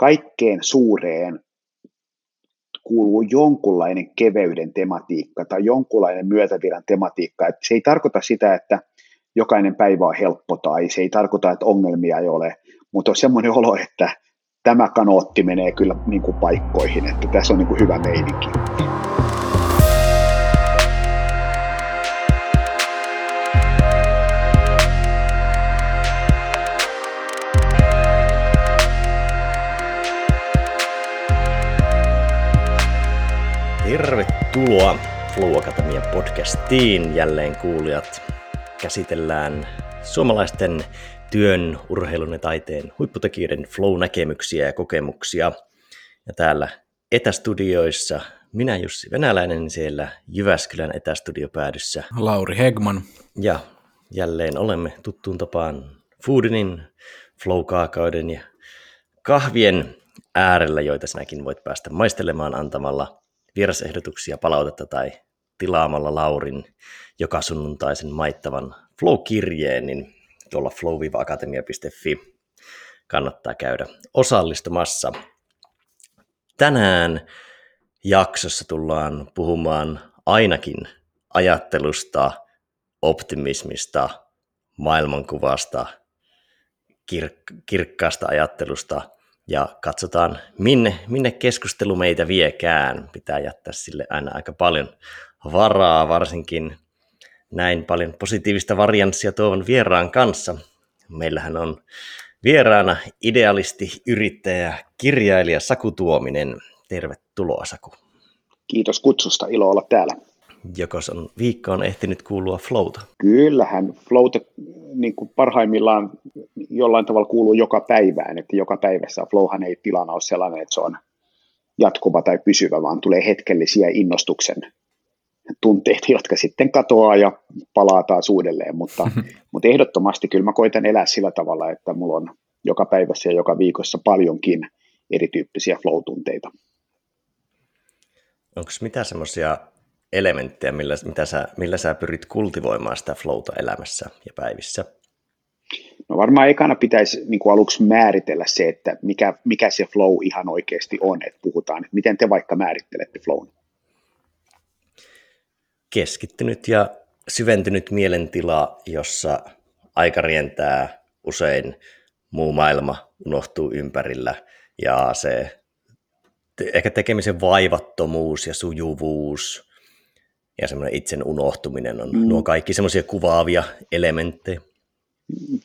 kaikkeen suureen kuuluu jonkunlainen keveyden tematiikka tai jonkunlainen myötäviran tematiikka. Että se ei tarkoita sitä, että jokainen päivä on helppo tai se ei tarkoita, että ongelmia ei ole, mutta on semmoinen olo, että tämä kanootti menee kyllä niin kuin paikkoihin, että tässä on niin kuin hyvä meininki. Tervetuloa Flow Akatemian podcastiin jälleen kuulijat. Käsitellään suomalaisten työn, urheilun ja taiteen huipputekijöiden flow-näkemyksiä ja kokemuksia. Ja täällä etästudioissa minä Jussi Venäläinen siellä Jyväskylän etästudiopäädyssä. Lauri Hegman. Ja jälleen olemme tuttuun tapaan Foodinin, flow-kaakauden ja kahvien äärellä, joita sinäkin voit päästä maistelemaan antamalla vierasehdotuksia, palautetta tai tilaamalla Laurin joka sunnuntaisen maittavan Flow-kirjeen, niin tuolla flow-akatemia.fi kannattaa käydä osallistumassa. Tänään jaksossa tullaan puhumaan ainakin ajattelusta, optimismista, maailmankuvasta, kir- kirkkaasta ajattelusta – ja katsotaan, minne, minne keskustelu meitä viekään. Pitää jättää sille aina aika paljon varaa, varsinkin näin paljon positiivista varianssia tuovan vieraan kanssa. Meillähän on vieraana idealisti, yrittäjä, kirjailija Saku Tuominen. Tervetuloa Saku. Kiitos kutsusta, ilo olla täällä. Jokos on viikko on ehtinyt kuulua Flowta? Kyllähän Flowta niin kuin parhaimmillaan jollain tavalla kuuluu joka päivään, että joka päivässä Flowhan ei tilana ole sellainen, että se on jatkuva tai pysyvä, vaan tulee hetkellisiä innostuksen tunteita, jotka sitten katoaa ja palaa taas uudelleen, mutta, mutta ehdottomasti kyllä mä koitan elää sillä tavalla, että mulla on joka päivässä ja joka viikossa paljonkin erityyppisiä flow-tunteita. Onko mitä semmoisia elementtejä, millä, mitä sä, millä sä pyrit kultivoimaan sitä flowta elämässä ja päivissä? No varmaan ekana pitäisi niin kuin aluksi määritellä se, että mikä, mikä se flow ihan oikeasti on, että puhutaan, että miten te vaikka määrittelette flown? Keskittynyt ja syventynyt mielentila, jossa aika rientää usein muu maailma unohtuu ympärillä ja se ehkä tekemisen vaivattomuus ja sujuvuus ja semmoinen itsen unohtuminen on mm. nuo kaikki semmoisia kuvaavia elementtejä.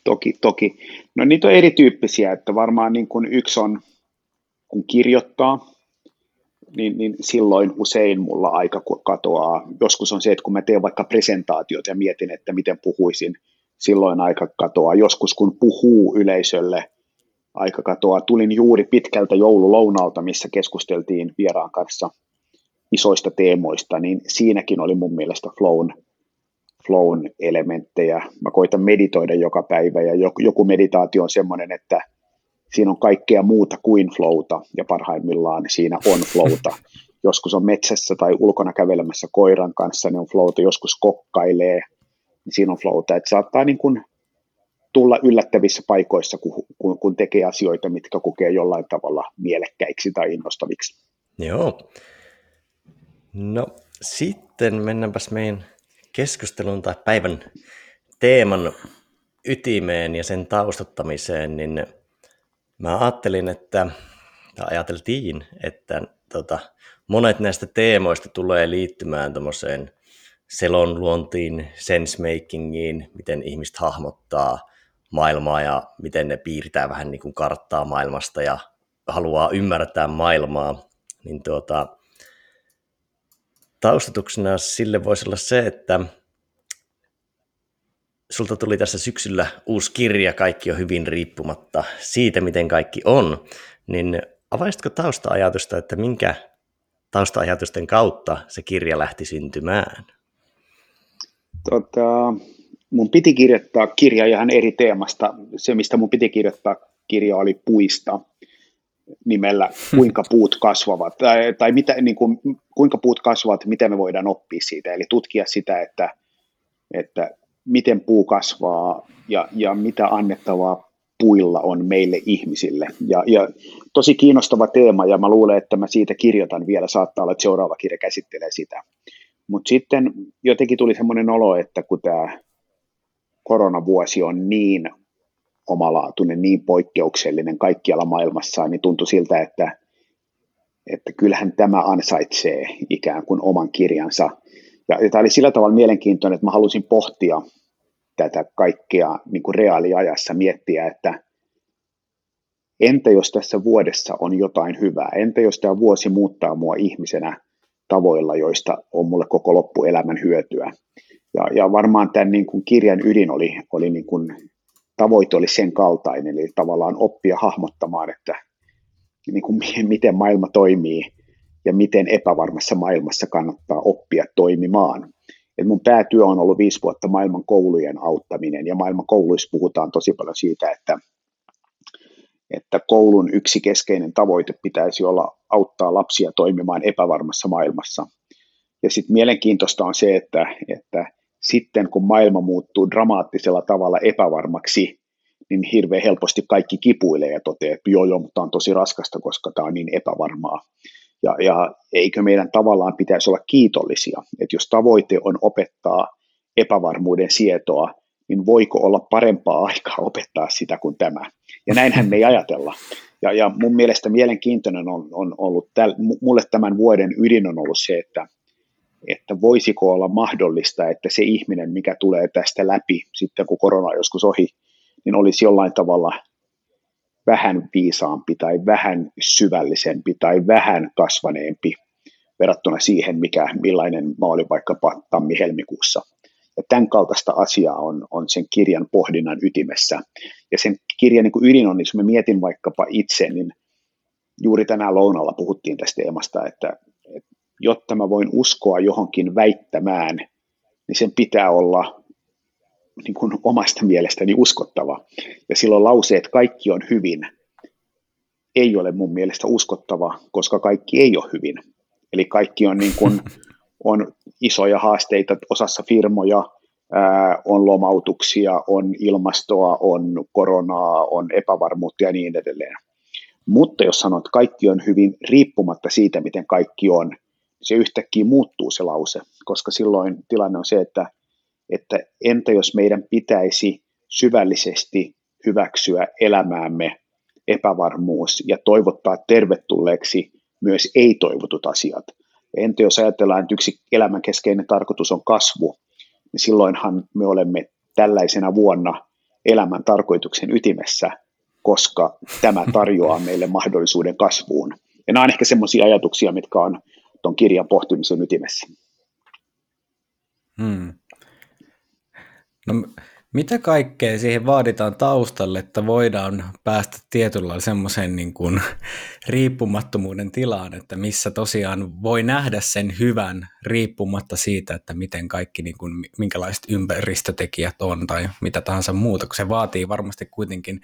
Toki, toki. No niitä on erityyppisiä, että varmaan niin kuin yksi on, kun kirjoittaa, niin, niin silloin usein mulla aika katoaa. Joskus on se, että kun mä teen vaikka presentaatiot ja mietin, että miten puhuisin, silloin aika katoaa. Joskus kun puhuu yleisölle, aika katoaa. Tulin juuri pitkältä joululounalta, missä keskusteltiin vieraan kanssa – isoista teemoista, niin siinäkin oli mun mielestä flown, flown elementtejä. Mä koitan meditoida joka päivä ja joku meditaatio on semmoinen, että siinä on kaikkea muuta kuin flowta ja parhaimmillaan siinä on flowta. Joskus on metsässä tai ulkona kävelemässä koiran kanssa, niin on flowta, joskus kokkailee, niin siinä on flowta. Että saattaa niin kuin tulla yllättävissä paikoissa, kun, kun, kun tekee asioita, mitkä kokee jollain tavalla mielekkäiksi tai innostaviksi. Joo, No sitten mennäänpäs meidän keskusteluun tai päivän teeman ytimeen ja sen taustattamiseen, niin mä ajattelin, että, tai ajateltiin, että tota, monet näistä teemoista tulee liittymään tuommoiseen selon luontiin, sensemakingiin, miten ihmiset hahmottaa maailmaa ja miten ne piirtää vähän niin kuin karttaa maailmasta ja haluaa ymmärtää maailmaa, niin tuota, taustatuksena sille voisi olla se, että sulta tuli tässä syksyllä uusi kirja, kaikki on hyvin riippumatta siitä, miten kaikki on, niin avaisitko tausta-ajatusta, että minkä tausta-ajatusten kautta se kirja lähti syntymään? Tota, mun piti kirjoittaa kirja ihan eri teemasta. Se, mistä mun piti kirjoittaa kirja oli puista nimellä Kuinka puut kasvavat, tai, tai mitä, niin kuin, kuinka puut kasvavat, mitä me voidaan oppia siitä, eli tutkia sitä, että, että miten puu kasvaa ja, ja mitä annettavaa puilla on meille ihmisille. Ja, ja tosi kiinnostava teema, ja mä luulen, että mä siitä kirjoitan vielä, saattaa olla, että seuraava kirja käsittelee sitä. Mutta sitten jotenkin tuli semmoinen olo, että kun tämä koronavuosi on niin omalaatuinen, niin poikkeuksellinen kaikkialla maailmassa, niin tuntui siltä, että, että kyllähän tämä ansaitsee ikään kuin oman kirjansa. Ja, ja tämä oli sillä tavalla mielenkiintoinen, että mä halusin pohtia tätä kaikkea niin kuin reaaliajassa, miettiä, että entä jos tässä vuodessa on jotain hyvää, entä jos tämä vuosi muuttaa mua ihmisenä tavoilla, joista on mulle koko loppuelämän hyötyä. Ja, ja varmaan tämän niin kuin kirjan ydin oli, oli niin kuin, tavoite oli sen kaltainen, eli tavallaan oppia hahmottamaan, että niin kuin, miten maailma toimii ja miten epävarmassa maailmassa kannattaa oppia toimimaan. Et mun päätyö on ollut viisi vuotta maailman koulujen auttaminen, ja maailman kouluissa puhutaan tosi paljon siitä, että, että koulun yksi keskeinen tavoite pitäisi olla auttaa lapsia toimimaan epävarmassa maailmassa. Ja sitten mielenkiintoista on se, että, että sitten kun maailma muuttuu dramaattisella tavalla epävarmaksi, niin hirveän helposti kaikki kipuilee ja toteaa, että joo joo, mutta on tosi raskasta, koska tämä on niin epävarmaa. Ja, ja eikö meidän tavallaan pitäisi olla kiitollisia, että jos tavoite on opettaa epävarmuuden sietoa, niin voiko olla parempaa aikaa opettaa sitä kuin tämä. Ja näinhän me ei ajatella. Ja, ja mun mielestä mielenkiintoinen on, on ollut, täl, mulle tämän vuoden ydin on ollut se, että, että voisiko olla mahdollista, että se ihminen, mikä tulee tästä läpi sitten kun korona on joskus ohi, niin olisi jollain tavalla vähän viisaampi tai vähän syvällisempi tai vähän kasvaneempi verrattuna siihen, mikä, millainen mä olin vaikkapa tammi-helmikuussa. Ja tämän kaltaista asiaa on, on sen kirjan pohdinnan ytimessä. Ja sen kirjan niin ydin on, niin jos mä mietin vaikkapa itse, niin juuri tänään lounalla puhuttiin tästä teemasta, että jotta mä voin uskoa johonkin väittämään, niin sen pitää olla niin kuin omasta mielestäni uskottava. Ja silloin lauseet kaikki on hyvin ei ole mun mielestä uskottava, koska kaikki ei ole hyvin. Eli kaikki on, niin kuin, on isoja haasteita osassa firmoja, ää, on lomautuksia, on ilmastoa, on koronaa, on epävarmuutta ja niin edelleen. Mutta jos sanot, että kaikki on hyvin riippumatta siitä, miten kaikki on, se yhtäkkiä muuttuu se lause, koska silloin tilanne on se, että että entä jos meidän pitäisi syvällisesti hyväksyä elämäämme epävarmuus ja toivottaa tervetulleeksi myös ei-toivotut asiat. Entä jos ajatellaan, että yksi elämän keskeinen tarkoitus on kasvu, niin silloinhan me olemme tällaisena vuonna elämän tarkoituksen ytimessä, koska tämä tarjoaa meille mahdollisuuden kasvuun. Ja nämä on ehkä sellaisia ajatuksia, mitkä on tuon kirjan pohtimisen ytimessä. Hmm. No, mitä kaikkea siihen vaaditaan taustalle, että voidaan päästä tietyllä semmoisen niin kuin riippumattomuuden tilaan, että missä tosiaan voi nähdä sen hyvän riippumatta siitä, että miten kaikki, niin kuin, minkälaiset ympäristötekijät on tai mitä tahansa muuta, kun se vaatii varmasti kuitenkin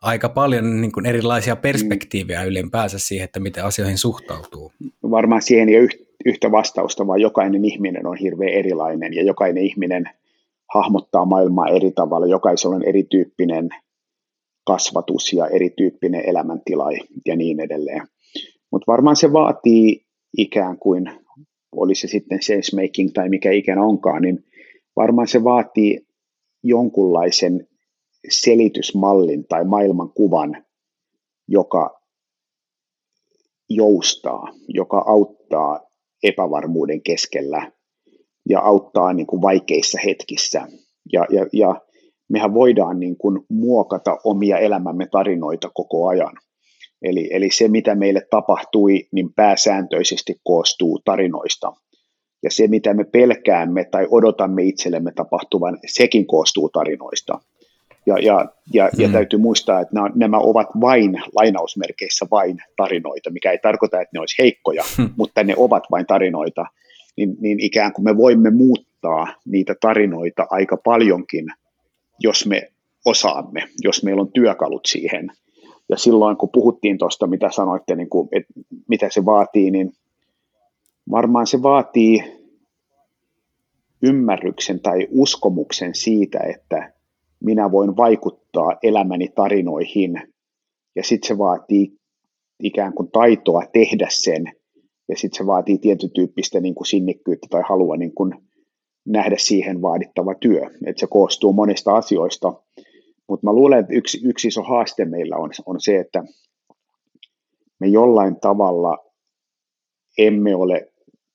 aika paljon niin kuin erilaisia perspektiivejä ylipäänsä siihen, että miten asioihin suhtautuu. Varmaan siihen ei ole yhtä vastausta, vaan jokainen ihminen on hirveän erilainen ja jokainen ihminen – hahmottaa maailmaa eri tavalla. Jokaisella on erityyppinen kasvatus ja erityyppinen elämäntila ja niin edelleen. Mutta varmaan se vaatii ikään kuin, oli se sitten making tai mikä ikään onkaan, niin varmaan se vaatii jonkunlaisen selitysmallin tai maailmankuvan, joka joustaa, joka auttaa epävarmuuden keskellä ja auttaa niin kuin vaikeissa hetkissä. Ja, ja, ja mehän voidaan niin kuin muokata omia elämämme tarinoita koko ajan. Eli, eli se, mitä meille tapahtui, niin pääsääntöisesti koostuu tarinoista. Ja se, mitä me pelkäämme tai odotamme itsellemme tapahtuvan, sekin koostuu tarinoista. Ja, ja, ja, mm. ja täytyy muistaa, että nämä, nämä ovat vain, lainausmerkeissä vain tarinoita, mikä ei tarkoita, että ne olisi heikkoja, mm. mutta ne ovat vain tarinoita niin, niin ikään kuin me voimme muuttaa niitä tarinoita aika paljonkin, jos me osaamme, jos meillä on työkalut siihen. Ja silloin kun puhuttiin tuosta, mitä sanoitte, niin kuin, että mitä se vaatii, niin varmaan se vaatii ymmärryksen tai uskomuksen siitä, että minä voin vaikuttaa elämäni tarinoihin. Ja sitten se vaatii ikään kuin taitoa tehdä sen, ja sitten se vaatii tietyn tyyppistä niin kuin sinnikkyyttä tai halua niin kuin nähdä siihen vaadittava työ. Et se koostuu monista asioista, mutta mä luulen, että yksi, yksi iso haaste meillä on, on se, että me jollain tavalla emme ole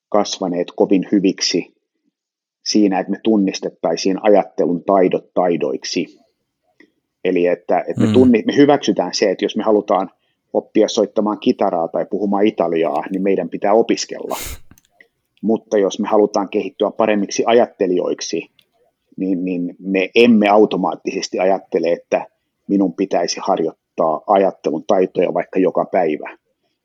kasvaneet kovin hyviksi siinä, että me tunnistettaisiin ajattelun taidot taidoiksi. Eli että, että me, mm. tunni, me hyväksytään se, että jos me halutaan oppia soittamaan kitaraa tai puhumaan italiaa, niin meidän pitää opiskella. Mutta jos me halutaan kehittyä paremmiksi ajattelijoiksi, niin, niin me emme automaattisesti ajattele, että minun pitäisi harjoittaa ajattelun taitoja vaikka joka päivä.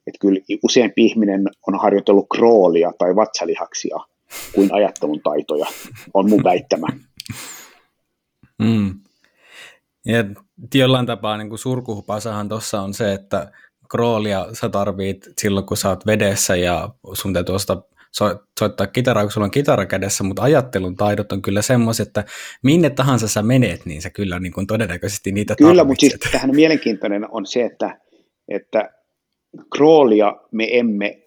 Että kyllä useampi ihminen on harjoitellut kroolia tai vatsalihaksia kuin ajattelun taitoja, on mun väittämä. Mm. Ja jollain tapaa niin kuin surkuhupasahan tuossa on se, että kroolia sä tarvit silloin, kun sä oot vedessä ja sun täytyy ostaa so, soittaa kitaraa, kun sulla on kitara kädessä, mutta ajattelun taidot on kyllä semmoiset, että minne tahansa sä menet, niin sä kyllä niin kuin todennäköisesti niitä Kyllä, tarvitset. mutta siis tähän mielenkiintoinen on se, että, että kroolia me emme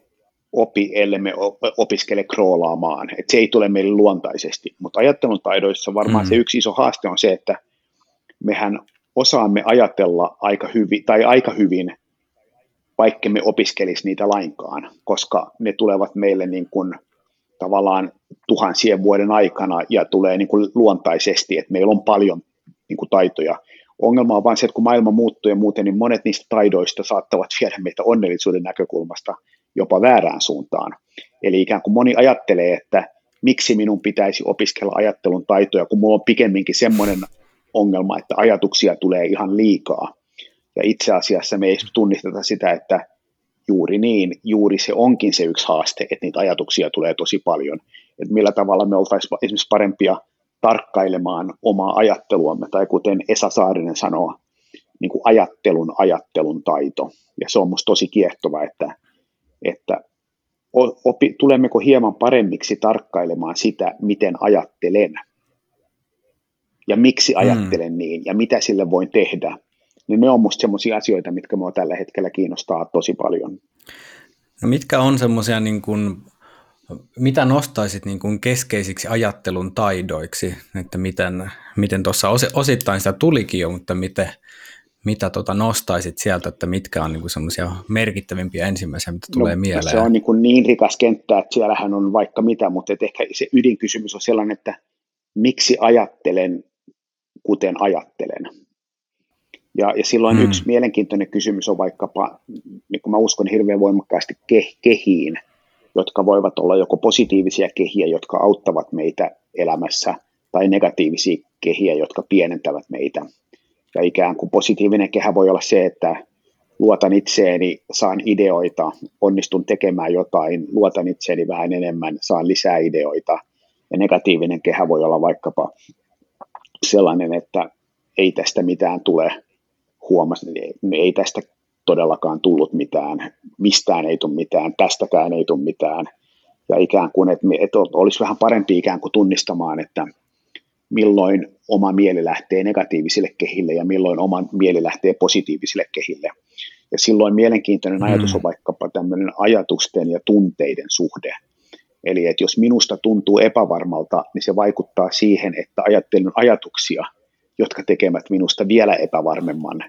opi, ellei me opiskele kroolaamaan. Et se ei tule meille luontaisesti, mutta ajattelun taidoissa varmaan mm. se yksi iso haaste on se, että mehän osaamme ajatella aika hyvin, tai aika hyvin, vaikka me opiskelisi niitä lainkaan, koska ne tulevat meille niin kuin tavallaan tuhansien vuoden aikana ja tulee niin kuin luontaisesti, että meillä on paljon niin kuin taitoja. Ongelma on vain se, että kun maailma muuttuu ja muuten, niin monet niistä taidoista saattavat viedä meitä onnellisuuden näkökulmasta jopa väärään suuntaan. Eli ikään kuin moni ajattelee, että miksi minun pitäisi opiskella ajattelun taitoja, kun minulla on pikemminkin semmoinen ongelma, että ajatuksia tulee ihan liikaa. Ja itse asiassa me ei tunnisteta sitä, että juuri niin, juuri se onkin se yksi haaste, että niitä ajatuksia tulee tosi paljon. Että millä tavalla me oltaisiin esimerkiksi parempia tarkkailemaan omaa ajatteluamme, tai kuten Esa Saarinen sanoo, niin kuin ajattelun ajattelun taito. Ja se on minusta tosi kiehtova, että, että opi, tulemmeko hieman paremmiksi tarkkailemaan sitä, miten ajattelen ja miksi mm. ajattelen mm. niin ja mitä sille voin tehdä niin ne on musta semmoisia asioita, mitkä mua tällä hetkellä kiinnostaa tosi paljon. No mitkä on semmoisia, niin kuin, mitä nostaisit niin kuin keskeisiksi ajattelun taidoiksi, että miten, miten tuossa osittain sitä tulikin jo, mutta miten, mitä tota nostaisit sieltä, että mitkä on niin semmoisia merkittävimpiä ensimmäisiä, mitä tulee no, mieleen? Se on niin, kuin niin rikas kenttä, että siellähän on vaikka mitä, mutta et ehkä se ydinkysymys on sellainen, että miksi ajattelen, kuten ajattelen. Ja, ja silloin mm. yksi mielenkiintoinen kysymys on vaikkapa, niin kuin mä uskon hirveän voimakkaasti ke, kehiin, jotka voivat olla joko positiivisia kehiä, jotka auttavat meitä elämässä, tai negatiivisia kehiä, jotka pienentävät meitä. Ja ikään kuin positiivinen kehä voi olla se, että luotan itseeni, saan ideoita, onnistun tekemään jotain, luotan itseeni vähän enemmän, saan lisää ideoita. Ja negatiivinen kehä voi olla vaikkapa sellainen, että ei tästä mitään tule, huomasin, että ei tästä todellakaan tullut mitään, mistään ei tule mitään, tästäkään ei tule mitään. Ja ikään kuin, että olisi vähän parempi ikään kuin tunnistamaan, että milloin oma mieli lähtee negatiivisille kehille ja milloin oma mieli lähtee positiivisille kehille. Ja silloin mielenkiintoinen mm. ajatus on vaikkapa tämmöinen ajatusten ja tunteiden suhde. Eli että jos minusta tuntuu epävarmalta, niin se vaikuttaa siihen, että ajattelen ajatuksia – jotka tekevät minusta vielä epävarmemman.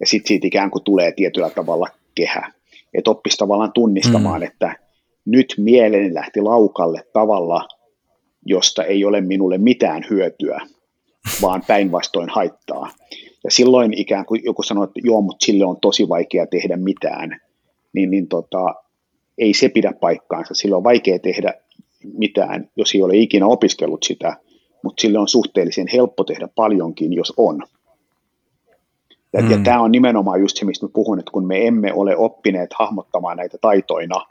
Ja sitten siitä ikään kuin tulee tietyllä tavalla kehä. Että oppisi tavallaan tunnistamaan, mm. että nyt mieleni lähti laukalle tavalla, josta ei ole minulle mitään hyötyä, vaan päinvastoin haittaa. Ja silloin ikään kuin joku sanoo, että joo, mutta sille on tosi vaikea tehdä mitään, niin, niin tota, ei se pidä paikkaansa. Sillä on vaikea tehdä mitään, jos ei ole ikinä opiskellut sitä, mutta sille on suhteellisen helppo tehdä paljonkin, jos on. Ja, mm. ja tämä on nimenomaan just se, mistä mä puhun, että kun me emme ole oppineet hahmottamaan näitä taitoina,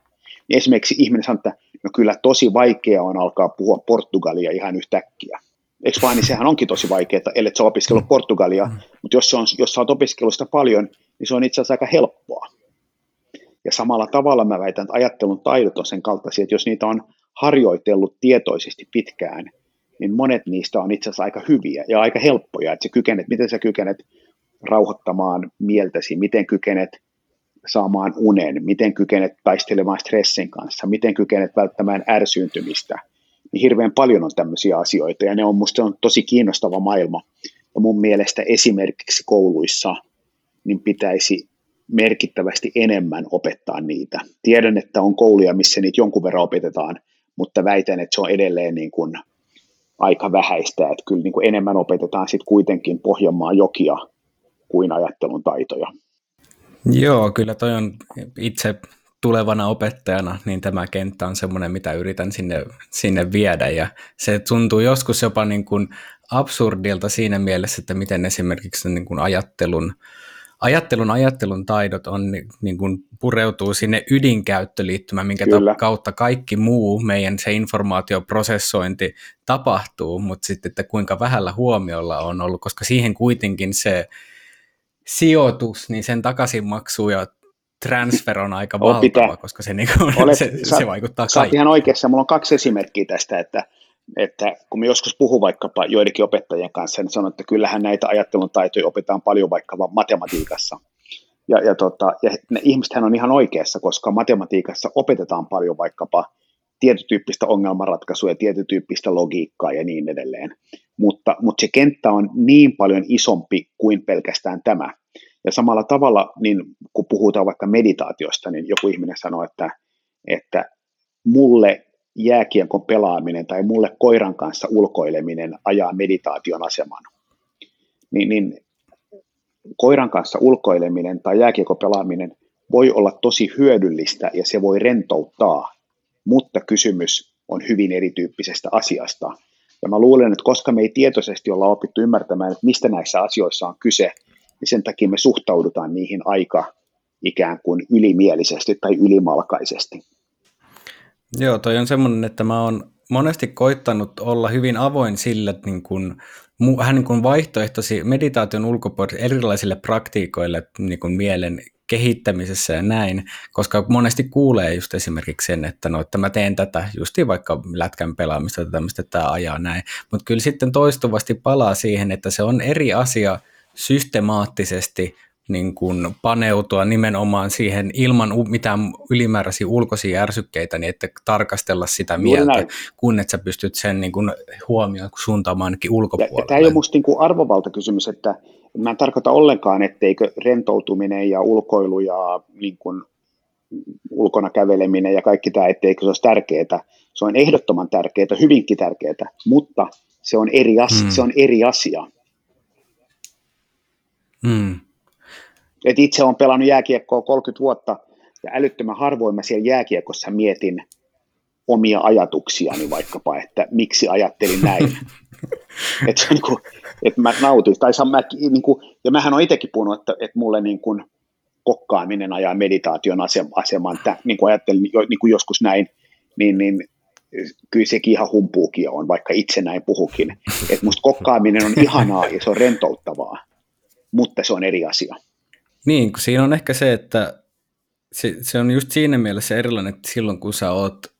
niin esimerkiksi ihminen sanoo, että no kyllä tosi vaikea on alkaa puhua portugalia ihan yhtäkkiä. Eikö vaan, niin sehän onkin tosi vaikeaa, ellei sä opiskellut portugalia, mm. mutta jos, on, jos sä oot opiskellut sitä paljon, niin se on itse asiassa aika helppoa. Ja samalla tavalla mä väitän, että ajattelun taidot on sen kaltaisia, että jos niitä on harjoitellut tietoisesti pitkään, niin monet niistä on itse asiassa aika hyviä ja aika helppoja, että sä kykenet, miten sä kykenet rauhoittamaan mieltäsi, miten kykenet saamaan unen, miten kykenet taistelemaan stressin kanssa, miten kykenet välttämään ärsyyntymistä. Niin hirveän paljon on tämmöisiä asioita ja ne on musta on tosi kiinnostava maailma. Ja mun mielestä esimerkiksi kouluissa niin pitäisi merkittävästi enemmän opettaa niitä. Tiedän, että on kouluja, missä niitä jonkun verran opetetaan, mutta väitän, että se on edelleen niin kuin aika vähäistä, että kyllä niin kuin enemmän opetetaan sitten kuitenkin Pohjanmaan jokia kuin ajattelun taitoja. Joo, kyllä toi on itse tulevana opettajana, niin tämä kenttä on semmoinen, mitä yritän sinne, sinne viedä ja se tuntuu joskus jopa niin kuin absurdilta siinä mielessä, että miten esimerkiksi niin kuin ajattelun, ajattelun ajattelun taidot on, niin kuin pureutuu sinne ydinkäyttöliittymään, minkä Kyllä. kautta kaikki muu meidän se informaatioprosessointi tapahtuu, mutta sitten, että kuinka vähällä huomiolla on ollut, koska siihen kuitenkin se sijoitus, niin sen takaisinmaksu ja transfer on aika valtava, pitää. koska se, niin kuin, Olet, se, sä, se vaikuttaa kaikkeen. Sä ihan oikeassa. Mulla on kaksi esimerkkiä tästä, että, että kun me joskus puhun vaikkapa joidenkin opettajien kanssa, niin sanon, että kyllähän näitä ajattelun taitoja opetetaan paljon vaikka matematiikassa. Ja, ja, tota, ja ne ihmisethän on ihan oikeassa, koska matematiikassa opetetaan paljon vaikkapa tietytyyppistä ongelmanratkaisua ja tietytyyppistä logiikkaa ja niin edelleen. Mutta, mutta se kenttä on niin paljon isompi kuin pelkästään tämä. Ja samalla tavalla, niin kun puhutaan vaikka meditaatiosta, niin joku ihminen sanoo, että, että mulle jääkiekon pelaaminen tai mulle koiran kanssa ulkoileminen ajaa meditaation aseman. Niin, niin koiran kanssa ulkoileminen tai jääkiekon pelaaminen voi olla tosi hyödyllistä ja se voi rentouttaa, mutta kysymys on hyvin erityyppisestä asiasta. Ja mä luulen, että koska me ei tietoisesti olla opittu ymmärtämään, että mistä näissä asioissa on kyse, niin sen takia me suhtaudutaan niihin aika ikään kuin ylimielisesti tai ylimalkaisesti. Joo, toi on semmoinen, että mä oon monesti koittanut olla hyvin avoin sille että niin kuin, vähän niin kuin vaihtoehtoisi meditaation ulkopuolelle erilaisille praktiikoille niin kuin mielen kehittämisessä ja näin, koska monesti kuulee just esimerkiksi sen, että no, että mä teen tätä justiin vaikka lätkän pelaamista tai tämmöistä, että tämä ajaa näin, mutta kyllä sitten toistuvasti palaa siihen, että se on eri asia systemaattisesti niin kuin paneutua nimenomaan siihen ilman mitään ylimääräisiä ulkoisia ärsykkeitä, niin että tarkastella sitä mieltä, kun että sä pystyt sen niin kuin huomioon suuntaamaan ainakin ulkopuolelle. Tämä ei ole minusta niin arvovaltakysymys, että mä en tarkoita ollenkaan, etteikö rentoutuminen ja ulkoilu ja niin kuin ulkona käveleminen ja kaikki tämä, etteikö se olisi tärkeää. Se on ehdottoman tärkeää, hyvinkin tärkeää, mutta se on eri asia. Hmm. Se on eri asia. Hmm. Et itse olen pelannut jääkiekkoa 30 vuotta ja älyttömän harvoin mä siellä jääkiekossa mietin omia ajatuksiani vaikkapa, että miksi ajattelin näin. että niin kuin, että mä nautin, tai mä, niin kuin, ja mähän olen itsekin puhunut, että, että mulle niin kuin, kokkaaminen ajaa meditaation aseman, että niin kuin ajattelin niin kuin joskus näin, niin, niin kyllä sekin ihan humpuukin on, vaikka itse näin puhukin. Että musta kokkaaminen on ihanaa ja se on rentouttavaa, mutta se on eri asia. Niin, kun siinä on ehkä se, että se, se on just siinä mielessä erilainen, että silloin kun sä oot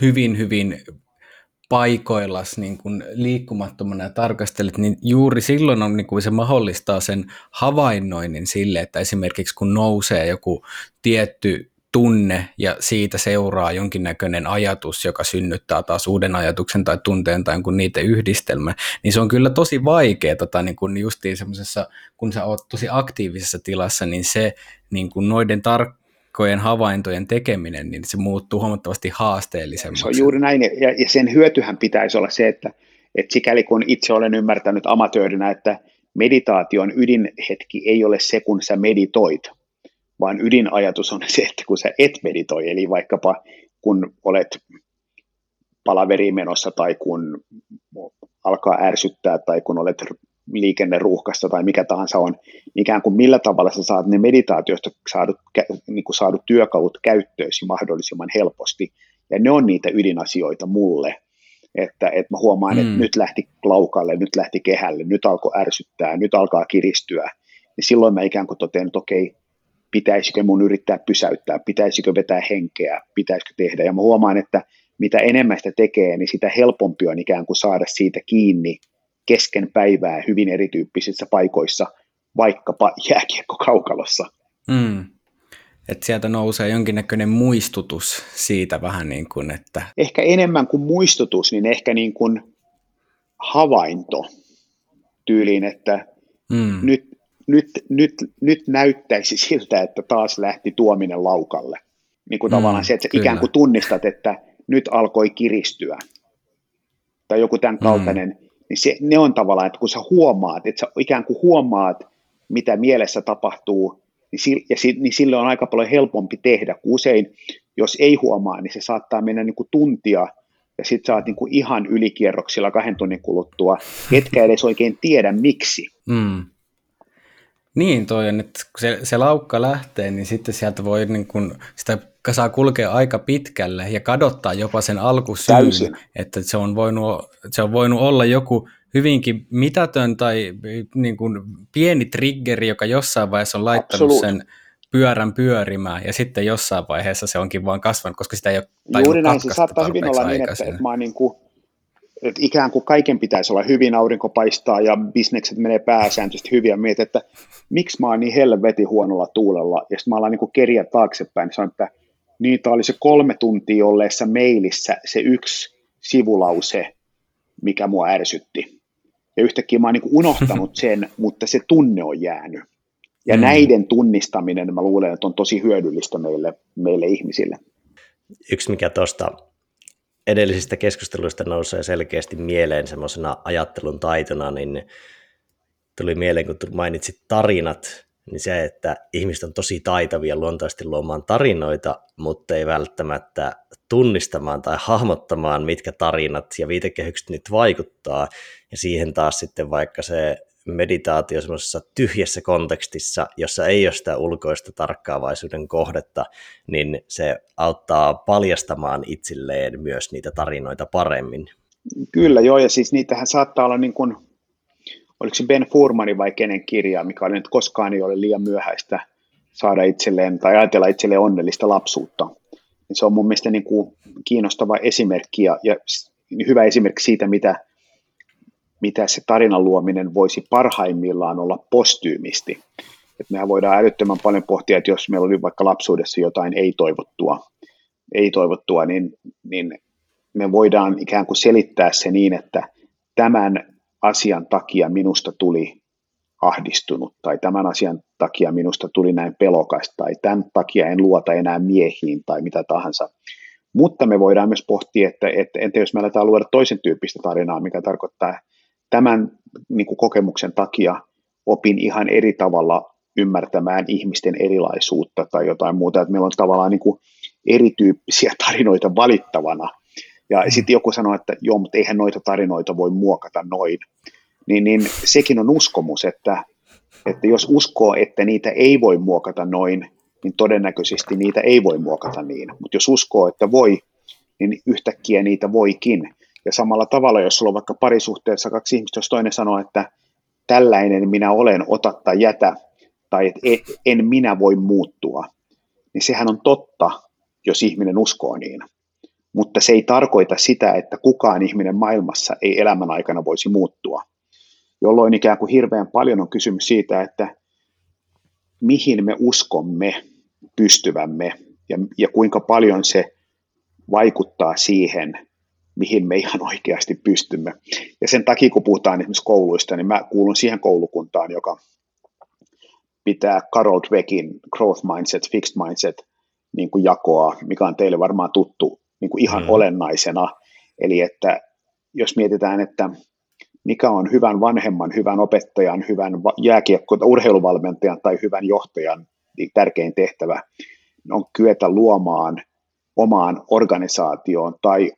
hyvin, hyvin paikoillas niin kuin liikkumattomana ja tarkastelet, niin juuri silloin on niin kuin se mahdollistaa sen havainnoinnin sille, että esimerkiksi kun nousee joku tietty tunne ja siitä seuraa jonkinnäköinen ajatus, joka synnyttää taas uuden ajatuksen tai tunteen tai jonkun niiden yhdistelmä, niin se on kyllä tosi vaikeaa tai niin kuin justiin semmoisessa, kun sä oot tosi aktiivisessa tilassa, niin se niin kuin noiden tarkkojen havaintojen tekeminen, niin se muuttuu huomattavasti haasteellisemmaksi. Se on juuri näin, ja, ja sen hyötyhän pitäisi olla se, että, että sikäli kun itse olen ymmärtänyt amatöörinä, että meditaation ydinhetki ei ole se, kun sä meditoit, vaan ydinajatus on se, että kun sä et meditoi, eli vaikkapa kun olet palaveriin menossa tai kun alkaa ärsyttää tai kun olet liikenneruuhkassa tai mikä tahansa on, ikään kuin millä tavalla sä saat ne meditaatiosta saadut, niin kuin saadut työkalut käyttöösi mahdollisimman helposti. Ja ne on niitä ydinasioita mulle, että, että mä huomaan, mm. että nyt lähti laukalle, nyt lähti kehälle, nyt alkoi ärsyttää, nyt alkaa kiristyä. Niin silloin mä ikään kuin totean, että okei, pitäisikö mun yrittää pysäyttää, pitäisikö vetää henkeä, pitäisikö tehdä. Ja mä huomaan, että mitä enemmän sitä tekee, niin sitä helpompi on ikään kuin saada siitä kiinni kesken päivää hyvin erityyppisissä paikoissa, vaikkapa jääkiekkokaukalossa. Mm. Että sieltä nousee jonkinnäköinen muistutus siitä vähän niin kuin, että... Ehkä enemmän kuin muistutus, niin ehkä niin kuin havainto tyyliin, että mm. nyt, nyt, nyt, nyt näyttäisi siltä, että taas lähti tuominen laukalle. Niin kuin mm, tavallaan se, että ikään kuin tunnistat, että nyt alkoi kiristyä. Tai joku tämän mm. kaltainen, mm. Niin se, ne on tavallaan, että kun sä huomaat, että sä ikään kuin huomaat, mitä mielessä tapahtuu, niin, sil, ja si, niin sille on aika paljon helpompi tehdä, kun usein, jos ei huomaa, niin se saattaa mennä niin kuin tuntia, ja sitten sä oot niin kuin ihan ylikierroksilla kahden tunnin kuluttua, etkä edes oikein tiedä miksi. Mm. Niin, toi on, että kun se, se laukka lähtee, niin sitten sieltä voi niin kun, sitä saa kulkea aika pitkälle ja kadottaa jopa sen alkusyyn, Täysin. että se on, voinut, se on voinut olla joku hyvinkin mitätön tai niin kuin pieni triggeri, joka jossain vaiheessa on laittanut Absolut. sen pyörän pyörimään ja sitten jossain vaiheessa se onkin vaan kasvanut, koska sitä ei ole Juuri näin, se saattaa hyvin olla niin, että, että mä niin kuin, että ikään kuin kaiken pitäisi olla hyvin, aurinko paistaa ja bisnekset menee pääsääntöisesti hyvin ja mietit, että miksi mä oon niin helvetin huonolla tuulella ja sitten mä alan niin kerjää taaksepäin, niin sanon, että niitä oli se kolme tuntia olleessa mailissa se yksi sivulause, mikä mua ärsytti. Ja yhtäkkiä mä oon niin unohtanut sen, mutta se tunne on jäänyt. Ja mm. näiden tunnistaminen, mä luulen, että on tosi hyödyllistä meille, meille ihmisille. Yksi, mikä tuosta edellisistä keskusteluista nousee selkeästi mieleen semmoisena ajattelun taitona, niin tuli mieleen, kun mainitsit tarinat, niin se, että ihmiset on tosi taitavia luontaisesti luomaan tarinoita, mutta ei välttämättä tunnistamaan tai hahmottamaan, mitkä tarinat ja viitekehykset nyt vaikuttaa, ja siihen taas sitten vaikka se meditaatio semmoisessa tyhjässä kontekstissa, jossa ei ole sitä ulkoista tarkkaavaisuuden kohdetta, niin se auttaa paljastamaan itsilleen myös niitä tarinoita paremmin. Kyllä joo, ja siis niitähän saattaa olla niin kuin oliko se Ben Furmanin vai kenen kirja, mikä oli, että koskaan ei ole liian myöhäistä saada itselleen tai ajatella itselleen onnellista lapsuutta. Niin se on mun mielestä niin kuin kiinnostava esimerkki ja, ja hyvä esimerkki siitä, mitä, mitä se tarinan luominen voisi parhaimmillaan olla postyymisti. Et mehän voidaan älyttömän paljon pohtia, että jos meillä oli vaikka lapsuudessa jotain ei-toivottua, ei-toivottua niin, niin me voidaan ikään kuin selittää se niin, että tämän asian takia minusta tuli ahdistunut tai tämän asian takia minusta tuli näin pelokas tai tämän takia en luota enää miehiin tai mitä tahansa. Mutta me voidaan myös pohtia, että, että entä jos me aletaan luoda toisen tyyppistä tarinaa, mikä tarkoittaa tämän niin kuin kokemuksen takia opin ihan eri tavalla ymmärtämään ihmisten erilaisuutta tai jotain muuta, että meillä on tavallaan niin kuin erityyppisiä tarinoita valittavana, ja mm. sitten joku sanoo, että joo, mutta eihän noita tarinoita voi muokata noin. Niin, niin sekin on uskomus, että, että jos uskoo, että niitä ei voi muokata noin, niin todennäköisesti niitä ei voi muokata niin. Mutta jos uskoo, että voi, niin yhtäkkiä niitä voikin. Ja samalla tavalla, jos sulla on vaikka parisuhteessa kaksi ihmistä, jos toinen sanoo, että tällainen minä olen, ota tai jätä, tai että en minä voi muuttua, niin sehän on totta, jos ihminen uskoo niin mutta se ei tarkoita sitä, että kukaan ihminen maailmassa ei elämän aikana voisi muuttua. Jolloin ikään kuin hirveän paljon on kysymys siitä, että mihin me uskomme pystyvämme ja, ja kuinka paljon se vaikuttaa siihen, mihin me ihan oikeasti pystymme. Ja sen takia, kun puhutaan esimerkiksi kouluista, niin mä kuulun siihen koulukuntaan, joka pitää Carol Dweckin growth mindset, fixed mindset niin kuin jakoa, mikä on teille varmaan tuttu niin kuin ihan mm. olennaisena. Eli että jos mietitään, että mikä on hyvän vanhemman, hyvän opettajan, hyvän jääkiekko- urheiluvalmentajan tai hyvän johtajan niin tärkein tehtävä, on kyetä luomaan omaan organisaatioon tai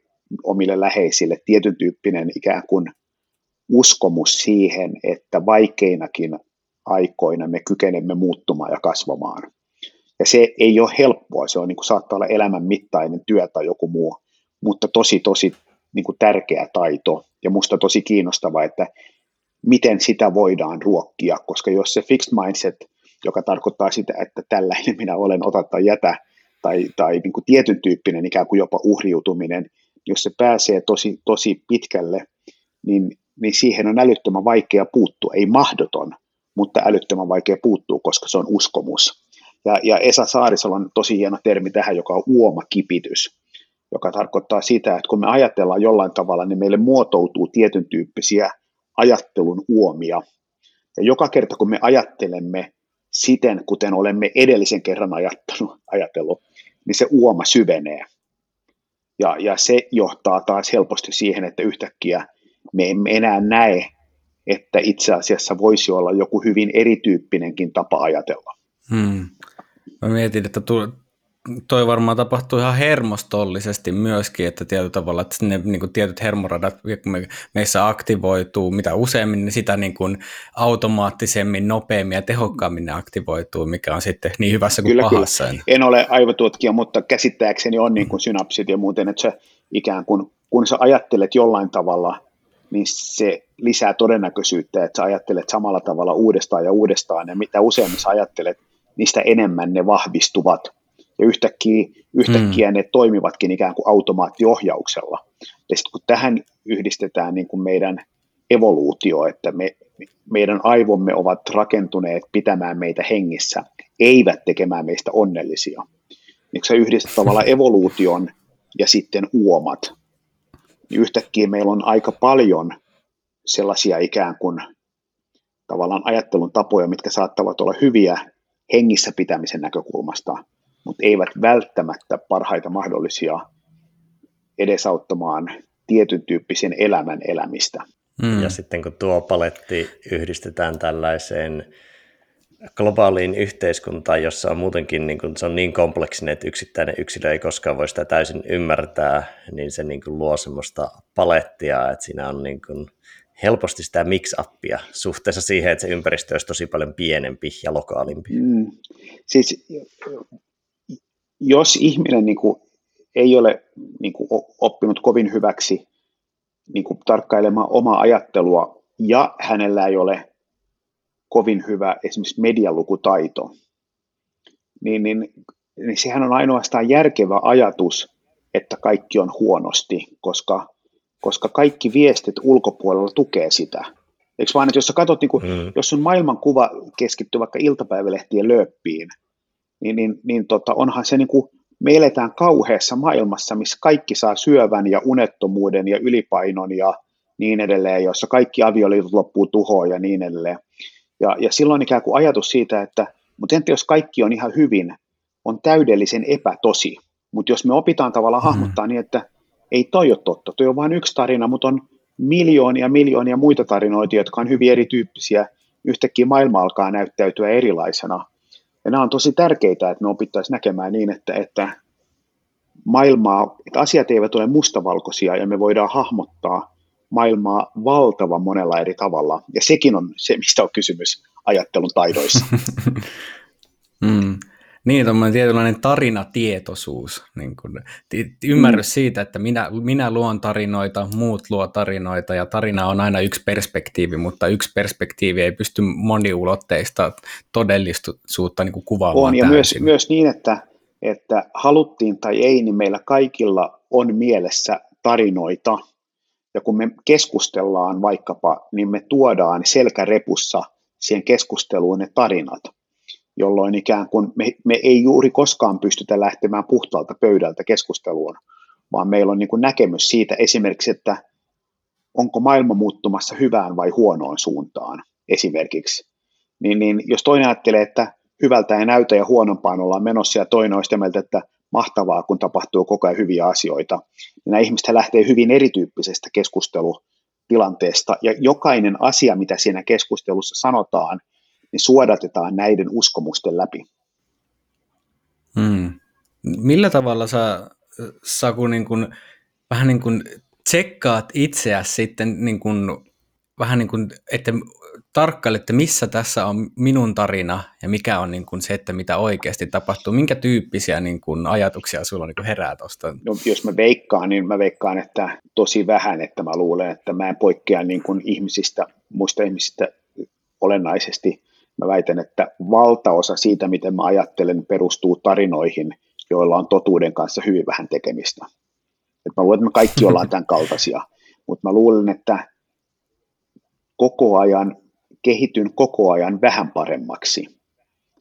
omille läheisille tietyn tyyppinen ikään kuin uskomus siihen, että vaikeinakin aikoina me kykenemme muuttumaan ja kasvamaan. Ja se ei ole helppoa, se on, niin kuin, saattaa olla elämän mittainen työ tai joku muu, mutta tosi, tosi niin kuin tärkeä taito ja musta tosi kiinnostava, että miten sitä voidaan ruokkia, koska jos se fixed mindset, joka tarkoittaa sitä, että tällainen minä olen, ota tai jätä, tai, tai niin kuin tietyn tyyppinen ikään kuin jopa uhriutuminen, jos se pääsee tosi, tosi pitkälle, niin, niin siihen on älyttömän vaikea puuttua, ei mahdoton, mutta älyttömän vaikea puuttua, koska se on uskomus. Ja, ja Esa Saarisella on tosi hieno termi tähän, joka on uomakipitys, joka tarkoittaa sitä, että kun me ajatellaan jollain tavalla, niin meille muotoutuu tietyn tyyppisiä ajattelun uomia. Ja joka kerta, kun me ajattelemme siten, kuten olemme edellisen kerran ajatellut, niin se uoma syvenee. Ja, ja se johtaa taas helposti siihen, että yhtäkkiä me emme enää näe, että itse asiassa voisi olla joku hyvin erityyppinenkin tapa ajatella. Hmm. Mä mietin, että toi varmaan tapahtuu ihan hermostollisesti myöskin, että tietyllä tavalla, että ne niin kuin tietyt hermoradat, kun me, meissä aktivoituu mitä useammin, niin sitä niin kuin automaattisemmin, nopeammin ja tehokkaammin ne aktivoituu, mikä on sitten niin hyvässä kuin kyllä, pahassa. Kyllä. En ole aivotutkija, mutta käsittääkseni on niin kuin synapsit ja muuten, että se ikään kuin, kun sä ajattelet jollain tavalla, niin se lisää todennäköisyyttä, että sä ajattelet samalla tavalla uudestaan ja uudestaan, ja mitä useammin sä ajattelet, niistä enemmän ne vahvistuvat – ja yhtäkkiä, yhtäkkiä mm. ne toimivatkin ikään kuin automaattiohjauksella. Ja sitten kun tähän yhdistetään niin kuin meidän evoluutio, että me, meidän aivomme ovat rakentuneet pitämään meitä hengissä, eivät tekemään meistä onnellisia. Niin kun sä yhdistät tavallaan evoluution ja sitten uomat, niin yhtäkkiä meillä on aika paljon sellaisia ikään kuin tavallaan ajattelun tapoja, mitkä saattavat olla hyviä hengissä pitämisen näkökulmasta, mutta eivät välttämättä parhaita mahdollisia edesauttamaan tietyn tyyppisen elämän elämistä. Mm. Ja sitten kun tuo paletti yhdistetään tällaiseen globaaliin yhteiskuntaan, jossa on muutenkin niin kuin, se on niin kompleksinen, että yksittäinen yksilö ei koskaan voi sitä täysin ymmärtää, niin se niin kuin, luo semmoista palettia, että siinä on niin kuin, helposti sitä mix-appia suhteessa siihen, että se ympäristö olisi tosi paljon pienempi ja lokaalimpi. Mm. Siis jos ihminen niin kuin, ei ole niin kuin, oppinut kovin hyväksi niin kuin, tarkkailemaan omaa ajattelua ja hänellä ei ole kovin hyvä esimerkiksi medialukutaito, niin, niin, niin sehän on ainoastaan järkevä ajatus, että kaikki on huonosti, koska, koska kaikki viestit ulkopuolella tukee sitä. Eikö vaan, että jos sä katsot, niin kuin, mm. jos sun maailmankuva keskittyy vaikka iltapäivälehtien lööppiin, niin, niin, niin tota, onhan se niin kuin, me eletään kauheassa maailmassa, missä kaikki saa syövän ja unettomuuden ja ylipainon ja niin edelleen, jossa kaikki avioliitot loppuu tuhoon ja niin edelleen. Ja, ja silloin ikään kuin ajatus siitä, että mutta entä jos kaikki on ihan hyvin, on täydellisen epätosi. Mutta jos me opitaan tavallaan mm-hmm. hahmottaa niin, että ei toi ole totta, toi on vain yksi tarina, mutta on miljoonia miljoonia muita tarinoita, jotka on hyvin erityyppisiä. Yhtäkkiä maailma alkaa näyttäytyä erilaisena. Ja nämä on tosi tärkeitä, että me opittaisiin näkemään niin, että, että maailmaa, että asiat eivät ole mustavalkoisia ja me voidaan hahmottaa maailmaa valtavan monella eri tavalla. Ja sekin on se, mistä on kysymys ajattelun taidoissa. mm. Niin, tuommoinen tietynlainen tarinatietoisuus, niin kuin, ymmärrys mm. siitä, että minä, minä luon tarinoita, muut luo tarinoita, ja tarina on aina yksi perspektiivi, mutta yksi perspektiivi ei pysty moniulotteista todellisuutta niin kuvaamaan On, ja myös, myös niin, että, että haluttiin tai ei, niin meillä kaikilla on mielessä tarinoita, ja kun me keskustellaan vaikkapa, niin me tuodaan selkärepussa siihen keskusteluun ne tarinat jolloin ikään kuin me, me ei juuri koskaan pystytä lähtemään puhtaalta pöydältä keskusteluun, vaan meillä on niin kuin näkemys siitä esimerkiksi, että onko maailma muuttumassa hyvään vai huonoon suuntaan esimerkiksi. Niin, niin jos toinen ajattelee, että hyvältä ei näytä ja huonompaan ollaan menossa ja toinen on sitä mieltä, että mahtavaa, kun tapahtuu koko ajan hyviä asioita, niin nämä ihmiset lähtee hyvin erityyppisestä keskustelutilanteesta ja jokainen asia, mitä siinä keskustelussa sanotaan, niin suodatetaan näiden uskomusten läpi. Hmm. Millä tavalla sä, Saku, niin kun, vähän niin kuin tsekkaat itseäsi sitten niin kun, vähän niin kuin, että tarkkailette, missä tässä on minun tarina ja mikä on niin kuin se, että mitä oikeasti tapahtuu. Minkä tyyppisiä niin kuin ajatuksia sulla niin kuin herää tuosta? No, jos mä veikkaan, niin mä veikkaan, että tosi vähän, että mä luulen, että mä en poikkea niin kuin ihmisistä, muista ihmisistä olennaisesti mä väitän, että valtaosa siitä, miten mä ajattelen, perustuu tarinoihin, joilla on totuuden kanssa hyvin vähän tekemistä. Et mä luulen, että me kaikki ollaan tämän kaltaisia, mutta mä luulen, että koko ajan kehityn koko ajan vähän paremmaksi,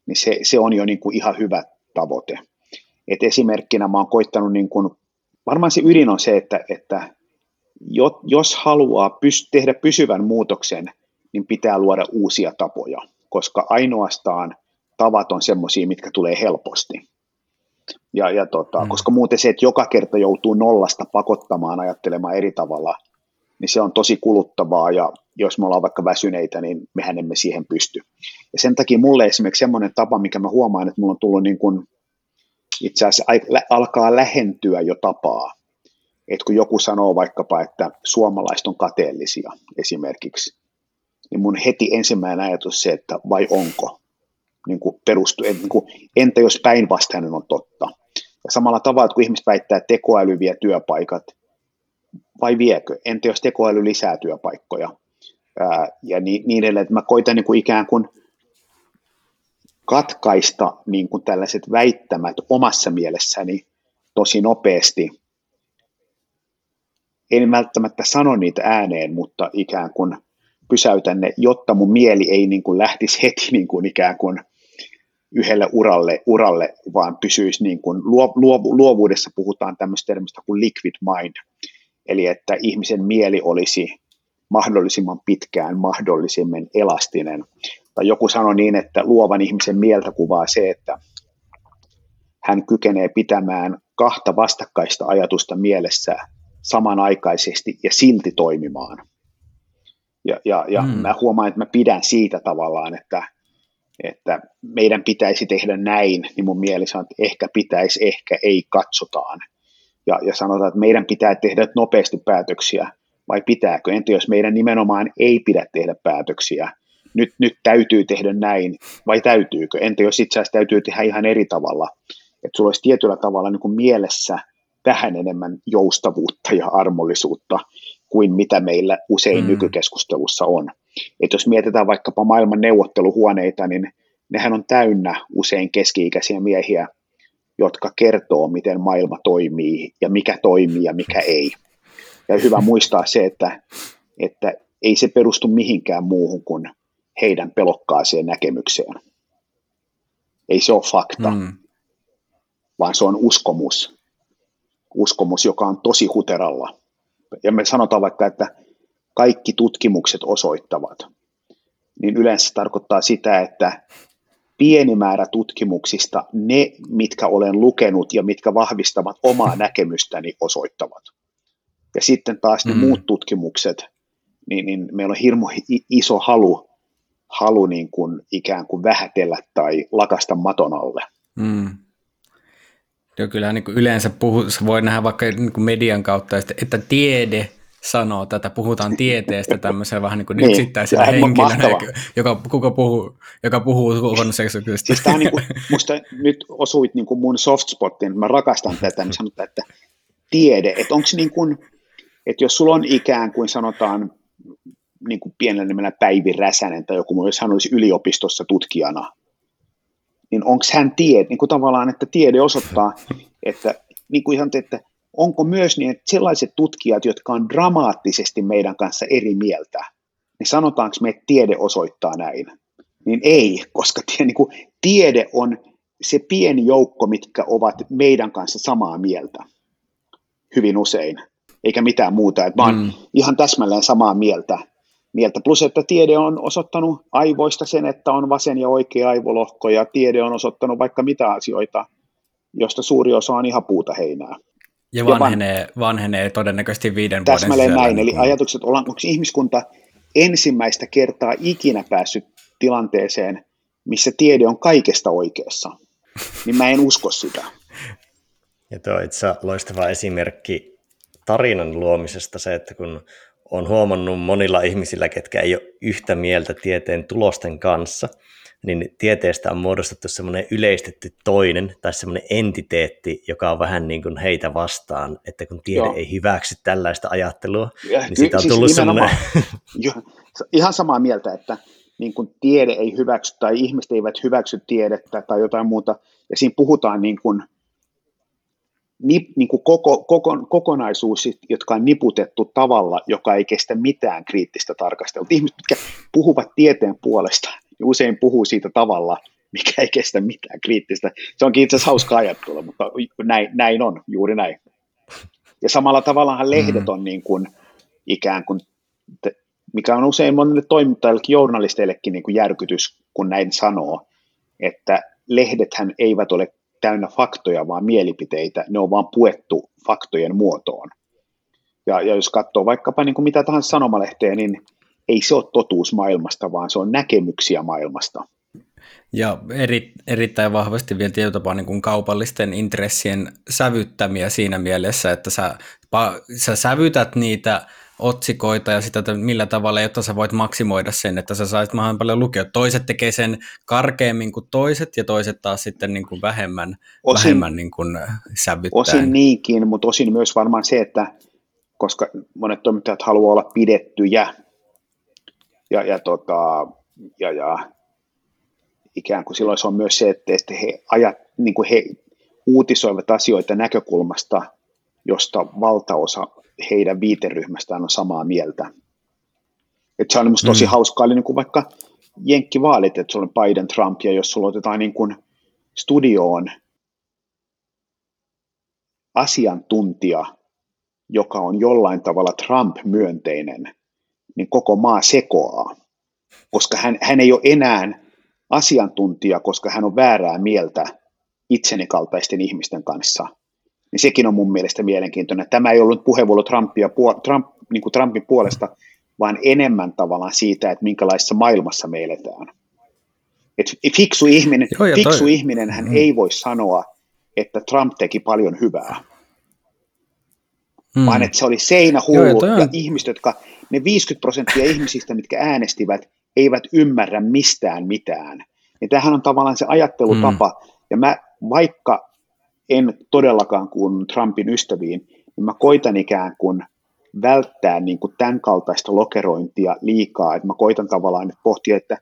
niin se, se on jo niin kuin ihan hyvä tavoite. Et esimerkkinä mä oon koittanut, niin kuin, varmaan se ydin on se, että, että jos haluaa pys, tehdä pysyvän muutoksen, niin pitää luoda uusia tapoja, koska ainoastaan tavat on semmoisia, mitkä tulee helposti. Ja, ja tota, mm. Koska muuten se, että joka kerta joutuu nollasta pakottamaan ajattelemaan eri tavalla, niin se on tosi kuluttavaa ja jos me ollaan vaikka väsyneitä, niin mehän emme siihen pysty. Ja sen takia mulle esimerkiksi semmoinen tapa, mikä mä huomaan, että mulla on tullut niin kuin, itse asiassa alkaa lähentyä jo tapaa, että kun joku sanoo vaikkapa, että suomalaiset on kateellisia esimerkiksi, niin mun heti ensimmäinen ajatus se, että vai onko, niin kuin perustu, niin kuin, entä jos päinvastainen on totta. Ja samalla tavalla, että kun ihmiset väittää, että tekoäly vie työpaikat, vai viekö? Entä jos tekoäly lisää työpaikkoja? Ää, ja niin, niin edelleen, että mä koitan niin kuin ikään kuin katkaista niin kuin tällaiset väittämät omassa mielessäni tosi nopeasti. En välttämättä sano niitä ääneen, mutta ikään kuin pysäytän ne, jotta mun mieli ei niin kuin lähtisi heti niin kuin ikään kuin yhdelle uralle, uralle vaan pysyisi niin kuin, luovu, luovuudessa puhutaan tämmöistä termistä kuin liquid mind, eli että ihmisen mieli olisi mahdollisimman pitkään mahdollisimman elastinen. Tai joku sanoi niin, että luovan ihmisen mieltä kuvaa se, että hän kykenee pitämään kahta vastakkaista ajatusta mielessä samanaikaisesti ja silti toimimaan. Ja, ja, ja mm. mä huomaan, että mä pidän siitä tavallaan, että, että meidän pitäisi tehdä näin, niin mun mielessä on, että ehkä pitäisi, ehkä ei, katsotaan. Ja, ja sanotaan, että meidän pitää tehdä nopeasti päätöksiä, vai pitääkö? Entä jos meidän nimenomaan ei pidä tehdä päätöksiä? Nyt, nyt täytyy tehdä näin, vai täytyykö? Entä jos itse asiassa täytyy tehdä ihan eri tavalla? Että sulla olisi tietyllä tavalla niin kuin mielessä vähän enemmän joustavuutta ja armollisuutta kuin mitä meillä usein mm. nykykeskustelussa on. Et jos mietitään vaikkapa maailman neuvotteluhuoneita, niin nehän on täynnä usein keski-ikäisiä miehiä, jotka kertoo, miten maailma toimii ja mikä toimii ja mikä ei. Ja hyvä muistaa se, että, että ei se perustu mihinkään muuhun kuin heidän pelokkaaseen näkemykseen. Ei se ole fakta, mm. vaan se on uskomus. Uskomus, joka on tosi huteralla. Ja me sanotaan vaikka, että kaikki tutkimukset osoittavat, niin yleensä tarkoittaa sitä, että pieni määrä tutkimuksista, ne mitkä olen lukenut ja mitkä vahvistavat omaa näkemystäni osoittavat. Ja sitten taas ne mm. muut tutkimukset, niin, niin meillä on hirmu iso halu, halu niin kuin ikään kuin vähätellä tai lakasta maton alle. Mm. Joo, kyllähän niin yleensä puhu, voi nähdä vaikka niin median kautta, että tiede sanoo tätä, puhutaan tieteestä tämmöisen vähän niin kuin niin, yksittäisenä henkilönä, joka, kuka puhuu, joka puhuu luonnonseksuaalisuudesta. Siis tämä niin kuin, musta nyt osuit niin kuin mun soft spotin, mä rakastan tätä, niin sanotaan, että tiede, että onko niin kuin, että jos sulla on ikään kuin sanotaan niin kuin pienellä nimellä Päivi Räsänen tai joku muu, jos hän olisi yliopistossa tutkijana, niin onko hän tiede, niin kuin tavallaan, että tiede osoittaa, että niin kuin ihan, että onko myös niin, että sellaiset tutkijat, jotka on dramaattisesti meidän kanssa eri mieltä, niin sanotaanko me, että tiede osoittaa näin? Niin ei, koska tie, niin kuin, tiede on se pieni joukko, mitkä ovat meidän kanssa samaa mieltä hyvin usein eikä mitään muuta. Et mä oon mm. ihan täsmälleen samaa mieltä. Mieltä. Plus, että tiede on osoittanut aivoista sen, että on vasen ja oikea aivolohko, ja tiede on osoittanut vaikka mitä asioita, josta suuri osa on ihan puuta heinää. Ja vanhenee, ja vanhenee todennäköisesti viiden vuoden Täsmälleen näin, niin eli ajatukset, onko ihmiskunta ensimmäistä kertaa ikinä päässyt tilanteeseen, missä tiede on kaikesta oikeassa, niin mä en usko sitä. Ja tuo itse loistava esimerkki tarinan luomisesta se, että kun on huomannut monilla ihmisillä, ketkä ei ole yhtä mieltä tieteen tulosten kanssa, niin tieteestä on muodostettu semmoinen yleistetty toinen tai semmoinen entiteetti, joka on vähän niin kuin heitä vastaan, että kun tiede Joo. ei hyväksy tällaista ajattelua, ja, niin siitä on siis tullut semmoinen... Jo, ihan samaa mieltä, että niin kuin tiede ei hyväksy tai ihmiset eivät hyväksy tiedettä tai jotain muuta, ja siinä puhutaan niin kuin nip, niin kuin koko, koko, kokonaisuus, jotka on niputettu tavalla, joka ei kestä mitään kriittistä tarkastelua. Ihmiset, jotka puhuvat tieteen puolesta, niin usein puhuu siitä tavalla, mikä ei kestä mitään kriittistä. Se onkin itse asiassa hauska ajattelu, mutta näin, näin on, juuri näin. Ja samalla tavallahan lehdet mm. on niin kuin, ikään kuin, mikä on usein monille toimittajille, journalisteillekin niin kuin järkytys, kun näin sanoo, että lehdethän eivät ole täynnä faktoja, vaan mielipiteitä, ne on vaan puettu faktojen muotoon. Ja, ja jos katsoo vaikkapa niin kuin mitä tahansa sanomalehteä, niin ei se ole totuus maailmasta, vaan se on näkemyksiä maailmasta. Ja eri, erittäin vahvasti vielä tietyllä tapaa niin kaupallisten intressien sävyttämiä siinä mielessä, että sä, sä sävytät niitä otsikoita ja sitä, että millä tavalla, jotta sä voit maksimoida sen, että sä saisit mahdollisimman paljon lukea. Toiset tekee sen karkeammin kuin toiset ja toiset taas sitten niin kuin vähemmän, osin, vähemmän niin kuin sävyttää. Osin niinkin, mutta osin myös varmaan se, että koska monet toimittajat haluaa olla pidettyjä ja, ja, tota, ja, ja ikään kuin silloin se on myös se, että, että he, ajat, niin kuin he uutisoivat asioita näkökulmasta, josta valtaosa heidän viiteryhmästään on samaa mieltä. Et se on minusta tosi mm. hauskaa, eli niin kuin vaikka jenkkivaalit, että sulla on Biden, Trump, ja jos sulla otetaan niin kuin studioon asiantuntija, joka on jollain tavalla Trump-myönteinen, niin koko maa sekoaa, koska hän, hän ei ole enää asiantuntija, koska hän on väärää mieltä itseni kaltaisten ihmisten kanssa – niin sekin on mun mielestä mielenkiintoinen. Tämä ei ollut puheenvuoro Trumpia, Trump, niin kuin Trumpin puolesta, vaan enemmän tavallaan siitä, että minkälaisessa maailmassa me eletään. Et fiksu ihminen, Joo, fiksu toi... ihminen hän mm. ei voi sanoa, että Trump teki paljon hyvää, mm. vaan että se oli seinähullu Joo, ja, ja on... ihmiset, jotka, ne 50 prosenttia ihmisistä, mitkä äänestivät, eivät ymmärrä mistään mitään. Ja tämähän on tavallaan se ajattelutapa, mm. ja mä, vaikka en todellakaan kuin Trumpin ystäviin, niin mä koitan ikään kuin välttää niin kuin tämän kaltaista lokerointia liikaa, että mä koitan tavallaan nyt pohtia, että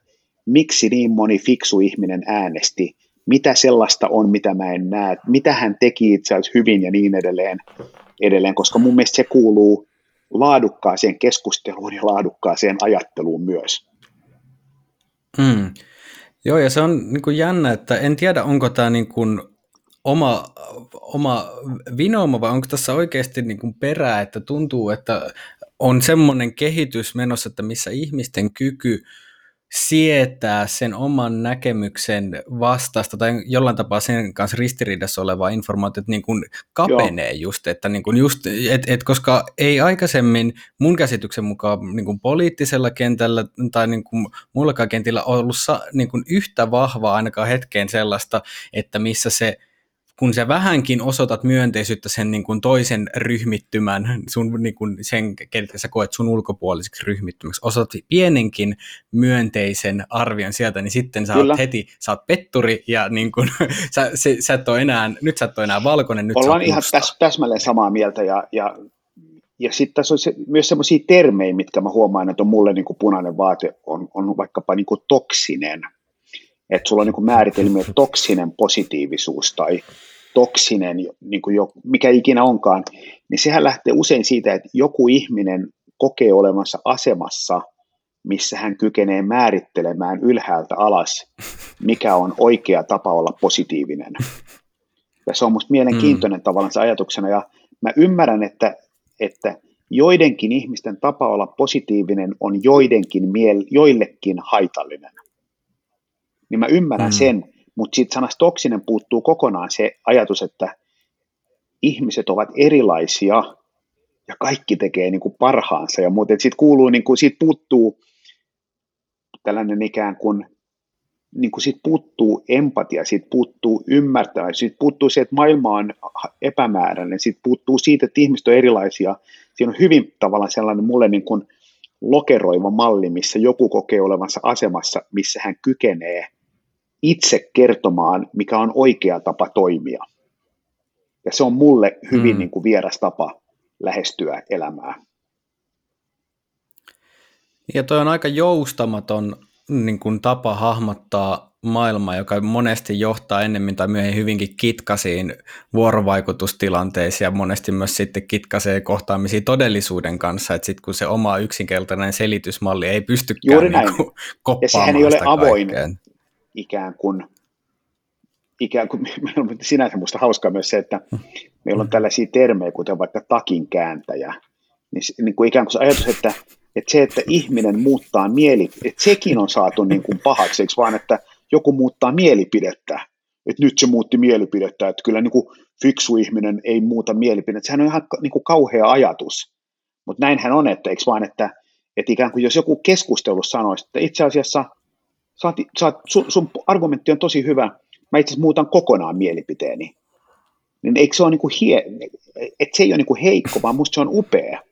miksi niin moni fiksu ihminen äänesti, mitä sellaista on, mitä mä en näe, mitä hän teki itse asiassa hyvin ja niin edelleen, edelleen koska mun mielestä se kuuluu laadukkaaseen keskusteluun ja laadukkaaseen ajatteluun myös. Hmm. Joo, ja se on niin kuin jännä, että en tiedä, onko tämä niin kuin oma, oma vinooma vai onko tässä oikeasti niin kuin perää, että tuntuu, että on semmoinen kehitys menossa, että missä ihmisten kyky sietää sen oman näkemyksen vastasta tai jollain tapaa sen kanssa ristiriidassa olevaa informaatiota niin kuin kapenee Joo. just, että niin kuin just, et, et koska ei aikaisemmin mun käsityksen mukaan niin kuin poliittisella kentällä tai niin kuin muillakaan kentillä ollut niin kuin yhtä vahvaa ainakaan hetkeen sellaista, että missä se kun sä vähänkin osoitat myönteisyyttä sen niin kuin toisen ryhmittymän, sun, niin kuin sen, ketkä sä koet sun ulkopuoliseksi ryhmittymäksi, osoitat pienenkin myönteisen arvion sieltä, niin sitten sä oot heti, sä oot petturi ja niin kuin, sä, se, sä et ole enää, nyt sä et ole enää valkoinen, nyt Ollaan ihan täs, täsmälleen samaa mieltä ja, ja ja sitten tässä on se, myös sellaisia termejä, mitkä mä huomaan, että on mulle niin kuin punainen vaate, on, on vaikkapa niin kuin toksinen. Että sulla on niin määritelmiä toksinen positiivisuus tai toksinen, niin kuin jo, mikä ikinä onkaan, niin sehän lähtee usein siitä, että joku ihminen kokee olevansa asemassa, missä hän kykenee määrittelemään ylhäältä alas, mikä on oikea tapa olla positiivinen. Ja se on minusta mielenkiintoinen mm. tavallaan se ajatuksena, ja mä ymmärrän, että, että joidenkin ihmisten tapa olla positiivinen on joidenkin miel- joillekin haitallinen. Niin mä ymmärrän mm. sen, mutta siitä sanasta toksinen puuttuu kokonaan se ajatus, että ihmiset ovat erilaisia ja kaikki tekee niin kuin parhaansa ja muuten. Siitä kuuluu, niin kuin, siitä puuttuu tällainen ikään kuin, niin kuin siitä puuttuu empatia, siitä puuttuu ymmärtää, siitä puuttuu se, että maailma on epämääräinen, siitä puuttuu siitä, että ihmiset on erilaisia. Siinä on hyvin tavallaan sellainen mulle niin kuin lokeroiva malli, missä joku kokee olevansa asemassa, missä hän kykenee – itse kertomaan, mikä on oikea tapa toimia. Ja se on mulle hyvin mm. niin kuin vieras tapa lähestyä elämää. Ja toi on aika joustamaton niin kuin tapa hahmottaa maailma, joka monesti johtaa ennemmin tai myöhemmin hyvinkin kitkasiin vuorovaikutustilanteisiin ja monesti myös sitten kitkasee kohtaamisiin todellisuuden kanssa, että sitten kun se oma yksinkertainen selitysmalli ei pystykään Juuri näin. Niin koppaamaan ja sehän ei ole avoin kaikkeen. Ikään kuin ikään kuin, sinänsä minusta hauskaa myös se, että meillä on tällaisia termejä, kuten vaikka takin kääntäjä, niin, niin kuin ikään kuin se ajatus, että, että se, että ihminen muuttaa mieli, että sekin on saatu niin kuin pahaksi, eikö vaan, että joku muuttaa mielipidettä, että nyt se muutti mielipidettä, että kyllä niin kuin fiksu ihminen ei muuta mielipidettä, sehän on ihan niin kuin kauhea ajatus, mutta näinhän on, että eikö vaan, että, että ikään kuin jos joku keskustelu sanoisi, että itse asiassa saat, saat, sun, sun argumentti on tosi hyvä, mä itse asiassa muutan kokonaan mielipiteeni, niin eikö se ole niin kuin hie, että se ei ole niin kuin heikko, vaan musta se on upea.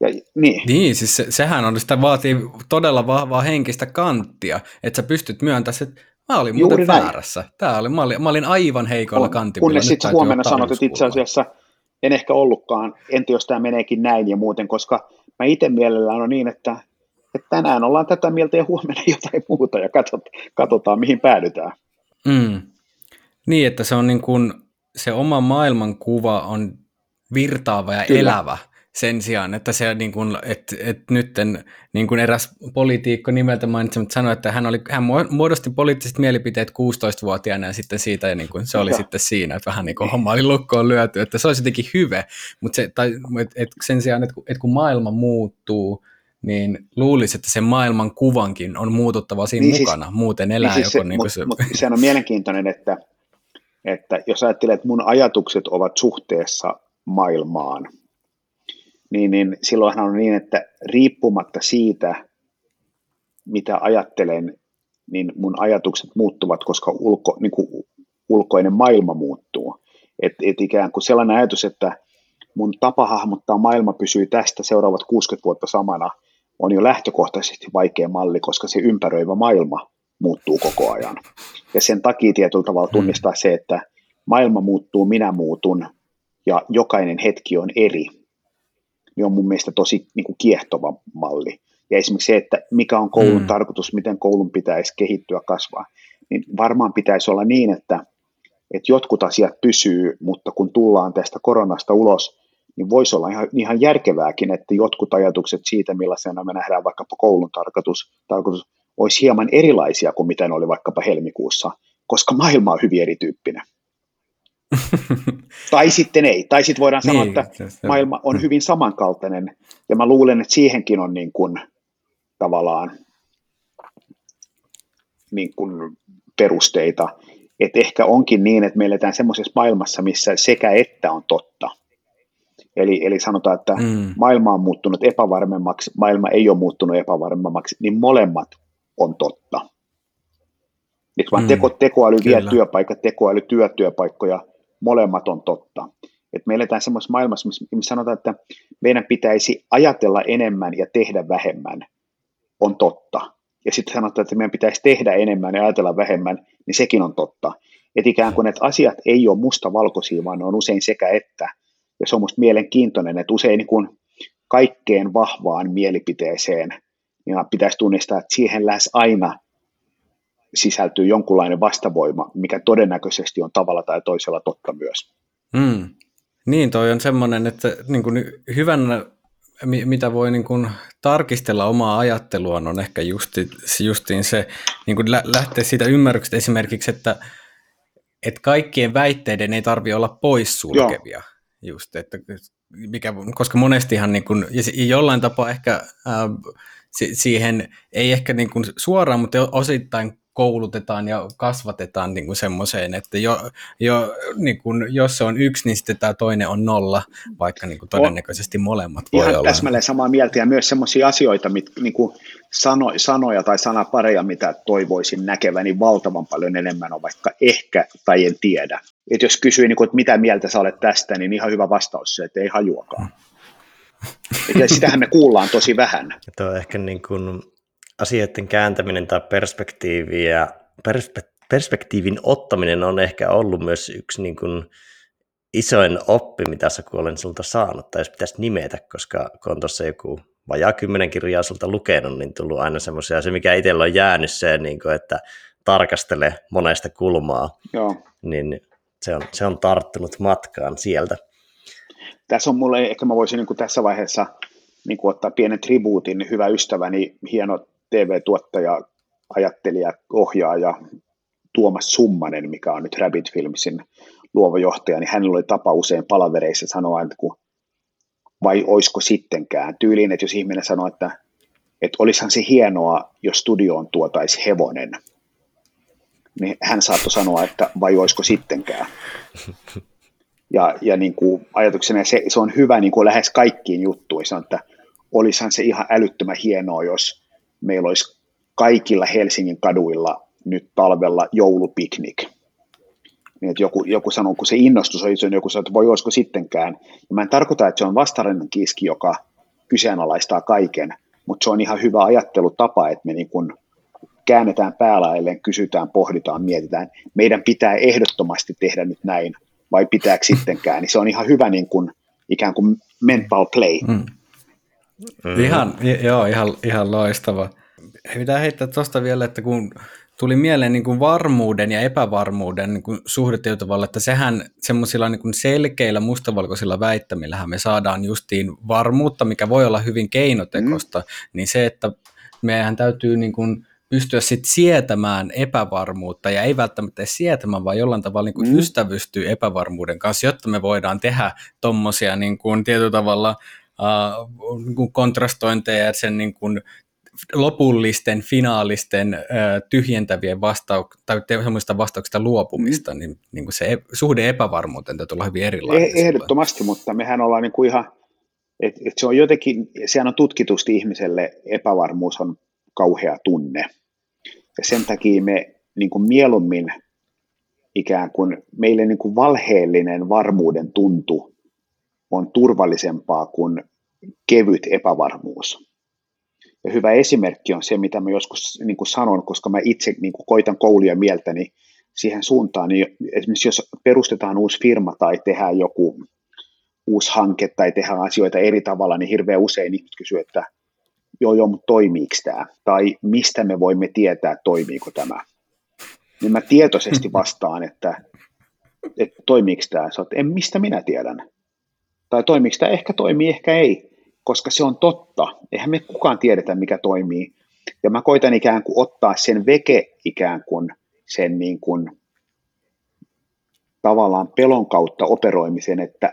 Ja, niin. niin, siis se, sehän on, sitä vaatii todella vahvaa henkistä kanttia, että sä pystyt myöntämään, että mä olin muuten Juuri väärässä. Tää oli, mä, olin, mä olin aivan heikolla on, kantilla. Kunnes sitten huomenna sanot, että itse asiassa en ehkä ollutkaan, entä jos tämä meneekin näin ja muuten, koska mä itse mielellään on niin, että, että tänään ollaan tätä mieltä ja huomenna jotain muuta ja katsotaan, katsotaan mihin päädytään. Mm. Niin, että se on niin kuin, se oma maailmankuva on virtaava ja Kyllä. elävä sen sijaan, että se niin kuin, että, että nyt niin kuin eräs poliitikko nimeltä mainitsematta sanoi, että hän, oli, hän muodosti poliittiset mielipiteet 16-vuotiaana ja sitten siitä ja niin kuin, se oli ja. sitten siinä, että vähän niin kuin homma oli lukkoon lyöty, että se olisi jotenkin hyvä, mutta se, tai, että, että sen sijaan, että, että kun maailma muuttuu, niin luulisi, että sen maailman kuvankin on muututtava siinä niin siis- mukana, siis, muuten elää niin siis joku... Se, niin se... Mutta sehän on mielenkiintoinen, että, että jos ajattelee, että mun ajatukset ovat suhteessa maailmaan, niin, niin silloinhan on niin, että riippumatta siitä, mitä ajattelen, niin mun ajatukset muuttuvat, koska ulko, niin kuin ulkoinen maailma muuttuu. Et, et ikään kuin sellainen ajatus, että mun tapa hahmottaa maailma pysyy tästä seuraavat 60 vuotta samana, on jo lähtökohtaisesti vaikea malli, koska se ympäröivä maailma muuttuu koko ajan. Ja sen takia tietyllä tavalla mm. tunnistaa se, että maailma muuttuu, minä muutun ja jokainen hetki on eri, niin on mun mielestä tosi niin kuin kiehtova malli. Ja esimerkiksi se, että mikä on koulun mm. tarkoitus, miten koulun pitäisi kehittyä, kasvaa, niin varmaan pitäisi olla niin, että, että jotkut asiat pysyy, mutta kun tullaan tästä koronasta ulos, niin voisi olla ihan, ihan järkevääkin, että jotkut ajatukset siitä, millaisena me nähdään vaikkapa koulun tarkoitus, tarkoitus olisi hieman erilaisia kuin mitä ne oli vaikkapa helmikuussa, koska maailma on hyvin erityyppinen. tai sitten ei. Tai sitten voidaan sanoa, niin, että maailma on hyvin samankaltainen, ja mä luulen, että siihenkin on niin kuin, tavallaan niin kuin perusteita, että ehkä onkin niin, että me eletään semmoisessa maailmassa, missä sekä että on totta. Eli, eli sanotaan, että mm. maailma on muuttunut epävarmemmaksi, maailma ei ole muuttunut epävarmemmaksi, niin molemmat on totta. Eikö vaan mm. teko, tekoäly vie työpaikat, tekoäly työ työpaikkoja, molemmat on totta. Et me eletään semmoisessa maailmassa, missä sanotaan, että meidän pitäisi ajatella enemmän ja tehdä vähemmän, on totta. Ja sitten sanotaan, että meidän pitäisi tehdä enemmän ja ajatella vähemmän, niin sekin on totta. Että ikään kuin, että asiat ei ole mustavalkoisia, vaan ne on usein sekä että. Ja se on minusta mielenkiintoinen, että usein niin kuin kaikkeen vahvaan mielipiteeseen niin pitäisi tunnistaa, että siihen lähes aina sisältyy jonkunlainen vastavoima, mikä todennäköisesti on tavalla tai toisella totta myös. Mm. Niin, toi on semmoinen, että niin kuin hyvän, mitä voi niin kuin tarkistella omaa ajatteluaan, on ehkä justi, justiin se, niin kuin lähteä siitä ymmärryksestä esimerkiksi, että, että kaikkien väitteiden ei tarvitse olla poissulkevia. Joo. Just, että, mikä, koska monestihan niin kuin, ja jollain tapaa ehkä äh, siihen ei ehkä niin kuin suoraan, mutta osittain koulutetaan ja kasvatetaan niin kuin semmoiseen, että jo, jo, niin kuin, jos se on yksi, niin sitten tämä toinen on nolla, vaikka niin kuin todennäköisesti molemmat voi Ihan olla. täsmälleen samaa mieltä ja myös semmoisia asioita, mit, niin kuin sano, sanoja tai sanapareja, mitä toivoisin näkeväni valtavan paljon enemmän on vaikka ehkä tai en tiedä. Et jos kysyy, niin kuin, että mitä mieltä sä olet tästä, niin ihan hyvä vastaus se, että ei hajuakaan. Ja sitähän me kuullaan tosi vähän. Ja tuo ehkä niin kuin asioiden kääntäminen tai perspektiiviä, perspe, perspektiivin ottaminen on ehkä ollut myös yksi niin kuin isoin oppi, mitä sä olen sulta saanut, tai jos pitäisi nimetä, koska kun on tuossa joku vajaa kymmenen kirjaa sulta lukenut, niin tullut aina semmoisia, se mikä itsellä on jäänyt se, niin kuin, että tarkastele monesta kulmaa, Joo. niin se on, se on tarttunut matkaan sieltä. Tässä on mulle, ehkä mä voisin niin kuin tässä vaiheessa niin kuin ottaa pienen tribuutin, hyvä ystäväni, hieno TV-tuottaja, ajattelija, ohjaaja Tuomas Summanen, mikä on nyt Rabbit Filmsin luova johtaja, niin hänellä oli tapa usein palavereissa sanoa, että kun, vai oisko sittenkään, tyyliin, että jos ihminen sanoo, että, että olisihan se hienoa, jos studioon tuotaisi hevonen, niin hän saattoi sanoa, että vai oisko sittenkään. Ja, ja niin kuin ajatuksena se, se on hyvä niin kuin lähes kaikkiin juttuihin, se on, että olisihan se ihan älyttömän hienoa, jos meillä olisi kaikilla Helsingin kaduilla nyt talvella joulupiknik. Niin, että joku, joku sanoo, kun se innostus on niin joku sanoo, että voi olisiko sittenkään. Ja mä en tarkoita, että se on vastarinnan kiski, joka kyseenalaistaa kaiken, mutta se on ihan hyvä ajattelutapa, että me niin kun käännetään päälailleen, kysytään, pohditaan, mietitään. Meidän pitää ehdottomasti tehdä nyt näin, vai pitääkö sittenkään. Niin se on ihan hyvä niin kun, ikään kuin mental play. Mm. Mm. Ihan, joo, ihan, ihan loistava. Pitää heittää tuosta vielä, että kun tuli mieleen niin kuin varmuuden ja epävarmuuden niin kuin suhdetietovalla, että sehän semmoisilla niin kuin selkeillä mustavalkoisilla väittämillähän me saadaan justiin varmuutta, mikä voi olla hyvin keinotekosta, mm. niin se, että meidän täytyy niin kuin pystyä sit sietämään epävarmuutta ja ei välttämättä sietämään, vaan jollain tavalla niin kuin mm. ystävystyy epävarmuuden kanssa, jotta me voidaan tehdä tuommoisia niin kuin tietyllä tavalla uh, kontrastointeja sen niin kuin lopullisten, finaalisten, tyhjentävien vastau- tai semmoista vastauksista luopumista, mm. niin, niin kuin se e- suhde epävarmuuteen täytyy olla hyvin erilainen. Eh, ehdottomasti, mutta mehän ollaan niin kuin ihan, että et se on jotenkin, sehän on tutkitusti ihmiselle epävarmuus on kauhea tunne. Ja sen takia me niin kuin mieluummin ikään kuin meille niin kuin valheellinen varmuuden tuntu on turvallisempaa kuin kevyt epävarmuus. Ja hyvä esimerkki on se, mitä mä joskus niin kuin sanon, koska mä itse niin kuin koitan koulia mieltäni siihen suuntaan. Niin esimerkiksi jos perustetaan uusi firma tai tehdään joku uusi hanke tai tehdään asioita eri tavalla, niin hirveän usein ihmiset kysyy, että joo, joo, mutta toimiiko tämä? Tai mistä me voimme tietää, toimiiko tämä? Niin mä tietoisesti vastaan, että, että toimiiko tämä? Sä oot, en mistä minä tiedän. Tai toimiiko tämä? Ehkä toimii, ehkä ei koska se on totta. Eihän me kukaan tiedetä, mikä toimii. Ja mä koitan ikään kuin ottaa sen veke ikään kuin sen niin kuin tavallaan pelon kautta operoimisen, että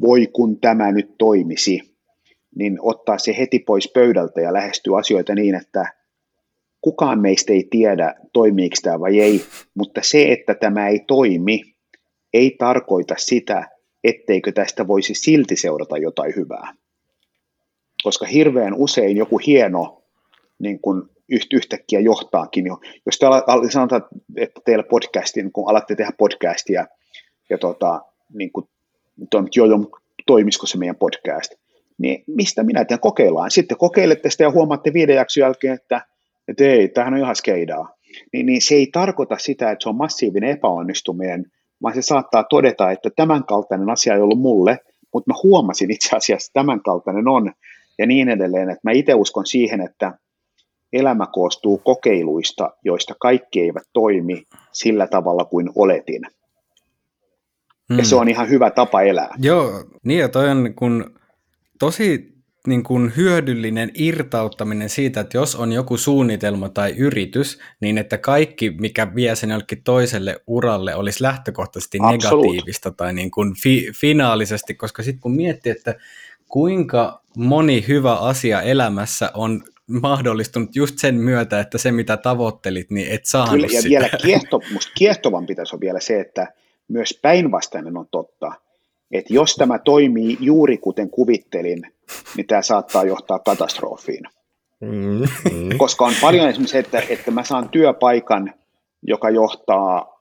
voi kun tämä nyt toimisi, niin ottaa se heti pois pöydältä ja lähestyä asioita niin, että kukaan meistä ei tiedä, toimiiko tämä vai ei, mutta se, että tämä ei toimi, ei tarkoita sitä, etteikö tästä voisi silti seurata jotain hyvää koska hirveän usein joku hieno niin kun yhtäkkiä johtaakin. Jos te sanotaan, että teillä podcastin, kun alatte tehdä podcastia, ja tota, niin kun, jo, jo, toimisiko se meidän podcast, niin mistä minä tiedän, kokeillaan. Sitten kokeilette sitä ja huomaatte viiden jakson jälkeen, että, että ei, tämähän on ihan skeidaa. Niin, niin se ei tarkoita sitä, että se on massiivinen epäonnistuminen, vaan se saattaa todeta, että tämän kaltainen asia ei ollut mulle, mutta mä huomasin itse asiassa, että tämän kaltainen on, ja niin edelleen. Että mä itse uskon siihen, että elämä koostuu kokeiluista, joista kaikki eivät toimi sillä tavalla kuin oletin. Hmm. Ja se hmm. on ihan hyvä tapa elää. Joo, niin ja toi on kun tosi niin kuin hyödyllinen irtauttaminen siitä, että jos on joku suunnitelma tai yritys, niin että kaikki, mikä vie sen jollekin toiselle uralle, olisi lähtökohtaisesti Absolut. negatiivista tai niin kuin fi- finaalisesti, koska sitten kun miettii, että kuinka moni hyvä asia elämässä on mahdollistunut just sen myötä, että se mitä tavoittelit, niin et saanut Kyllä, ja sitä. vielä kiehto, musta kiehtovan pitäisi olla vielä se, että myös päinvastainen on totta, että jos tämä toimii juuri kuten kuvittelin, niin tämä saattaa johtaa katastrofiin. Mm-hmm. Koska on paljon esimerkiksi että, että mä saan työpaikan, joka johtaa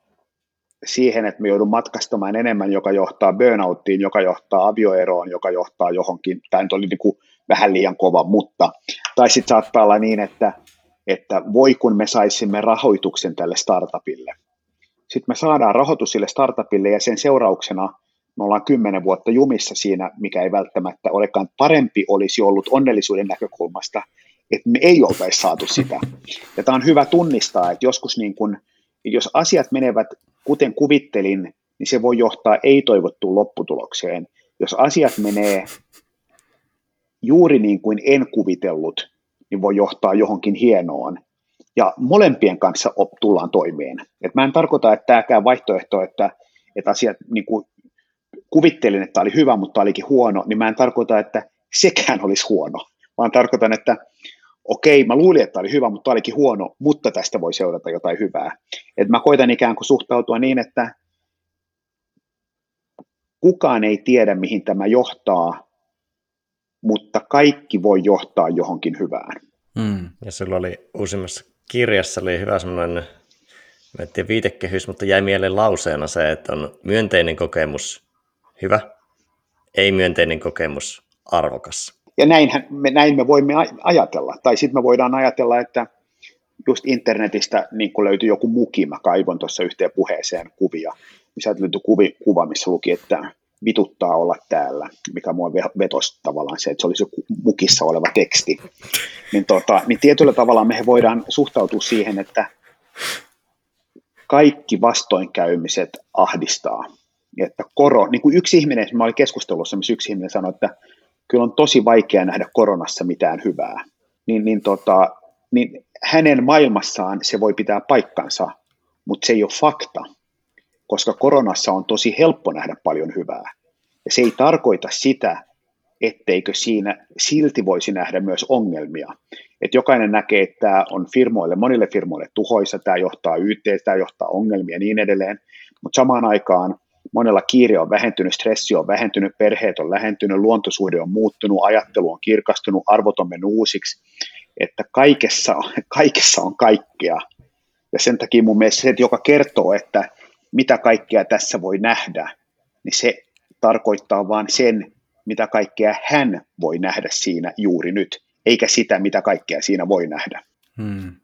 siihen, että me joudun matkastamaan enemmän, joka johtaa burnouttiin, joka johtaa avioeroon, joka johtaa johonkin, tämä nyt oli niin kuin vähän liian kova, mutta, tai sitten saattaa olla niin, että, että voi kun me saisimme rahoituksen tälle startupille. Sitten me saadaan rahoitus sille startupille ja sen seurauksena me ollaan kymmenen vuotta jumissa siinä, mikä ei välttämättä olekaan parempi olisi ollut onnellisuuden näkökulmasta, että me ei oltaisi saatu sitä. Ja tämä on hyvä tunnistaa, että joskus niin kun, jos asiat menevät kuten kuvittelin, niin se voi johtaa ei-toivottuun lopputulokseen. Jos asiat menee juuri niin kuin en kuvitellut, niin voi johtaa johonkin hienoon. Ja molempien kanssa op, tullaan toimeen. Et mä en tarkoita, että tämäkään vaihtoehto, että, että asiat niin kuin kuvittelin, että tämä oli hyvä, mutta tämä olikin huono, niin mä en tarkoita, että sekään olisi huono, vaan tarkoitan, että okei, mä luulin, että tämä oli hyvä, mutta tämä olikin huono, mutta tästä voi seurata jotain hyvää. Et mä koitan ikään kuin suhtautua niin, että kukaan ei tiedä, mihin tämä johtaa, mutta kaikki voi johtaa johonkin hyvään. Mm. Ja sulla oli uusimmassa kirjassa oli hyvä semmoinen, en tiedä viitekehys, mutta jäi mieleen lauseena se, että on myönteinen kokemus hyvä, ei myönteinen kokemus arvokas. Ja näinhän me, näin me voimme ajatella. Tai sitten me voidaan ajatella, että just internetistä niin kun löytyi joku muki, mä kaivon tuossa yhteen puheeseen kuvia, niin sieltä löytyi kuvi, kuva, missä luki, että vituttaa olla täällä, mikä mua vetosi tavallaan se, että se olisi joku mukissa oleva teksti. Niin, tota, niin tietyllä tavalla me voidaan suhtautua siihen, että kaikki vastoinkäymiset ahdistaa. Että koro, niin kuin yksi ihminen, mä olin keskustelussa, missä yksi ihminen sanoi, että kyllä on tosi vaikea nähdä koronassa mitään hyvää. Niin, niin, tota, niin hänen maailmassaan se voi pitää paikkansa, mutta se ei ole fakta koska koronassa on tosi helppo nähdä paljon hyvää. Ja se ei tarkoita sitä, etteikö siinä silti voisi nähdä myös ongelmia. että jokainen näkee, että tämä on firmoille, monille firmoille tuhoisa, tämä johtaa YT, tämä johtaa ongelmia ja niin edelleen, mutta samaan aikaan monella kiire on vähentynyt, stressi on vähentynyt, perheet on lähentynyt, luontosuhde on muuttunut, ajattelu on kirkastunut, arvot on mennyt uusiksi, että kaikessa, kaikessa on kaikkea. Ja sen takia mun mielestä se, että joka kertoo, että mitä kaikkea tässä voi nähdä, niin se tarkoittaa vain sen, mitä kaikkea hän voi nähdä siinä juuri nyt, eikä sitä, mitä kaikkea siinä voi nähdä. Hmm.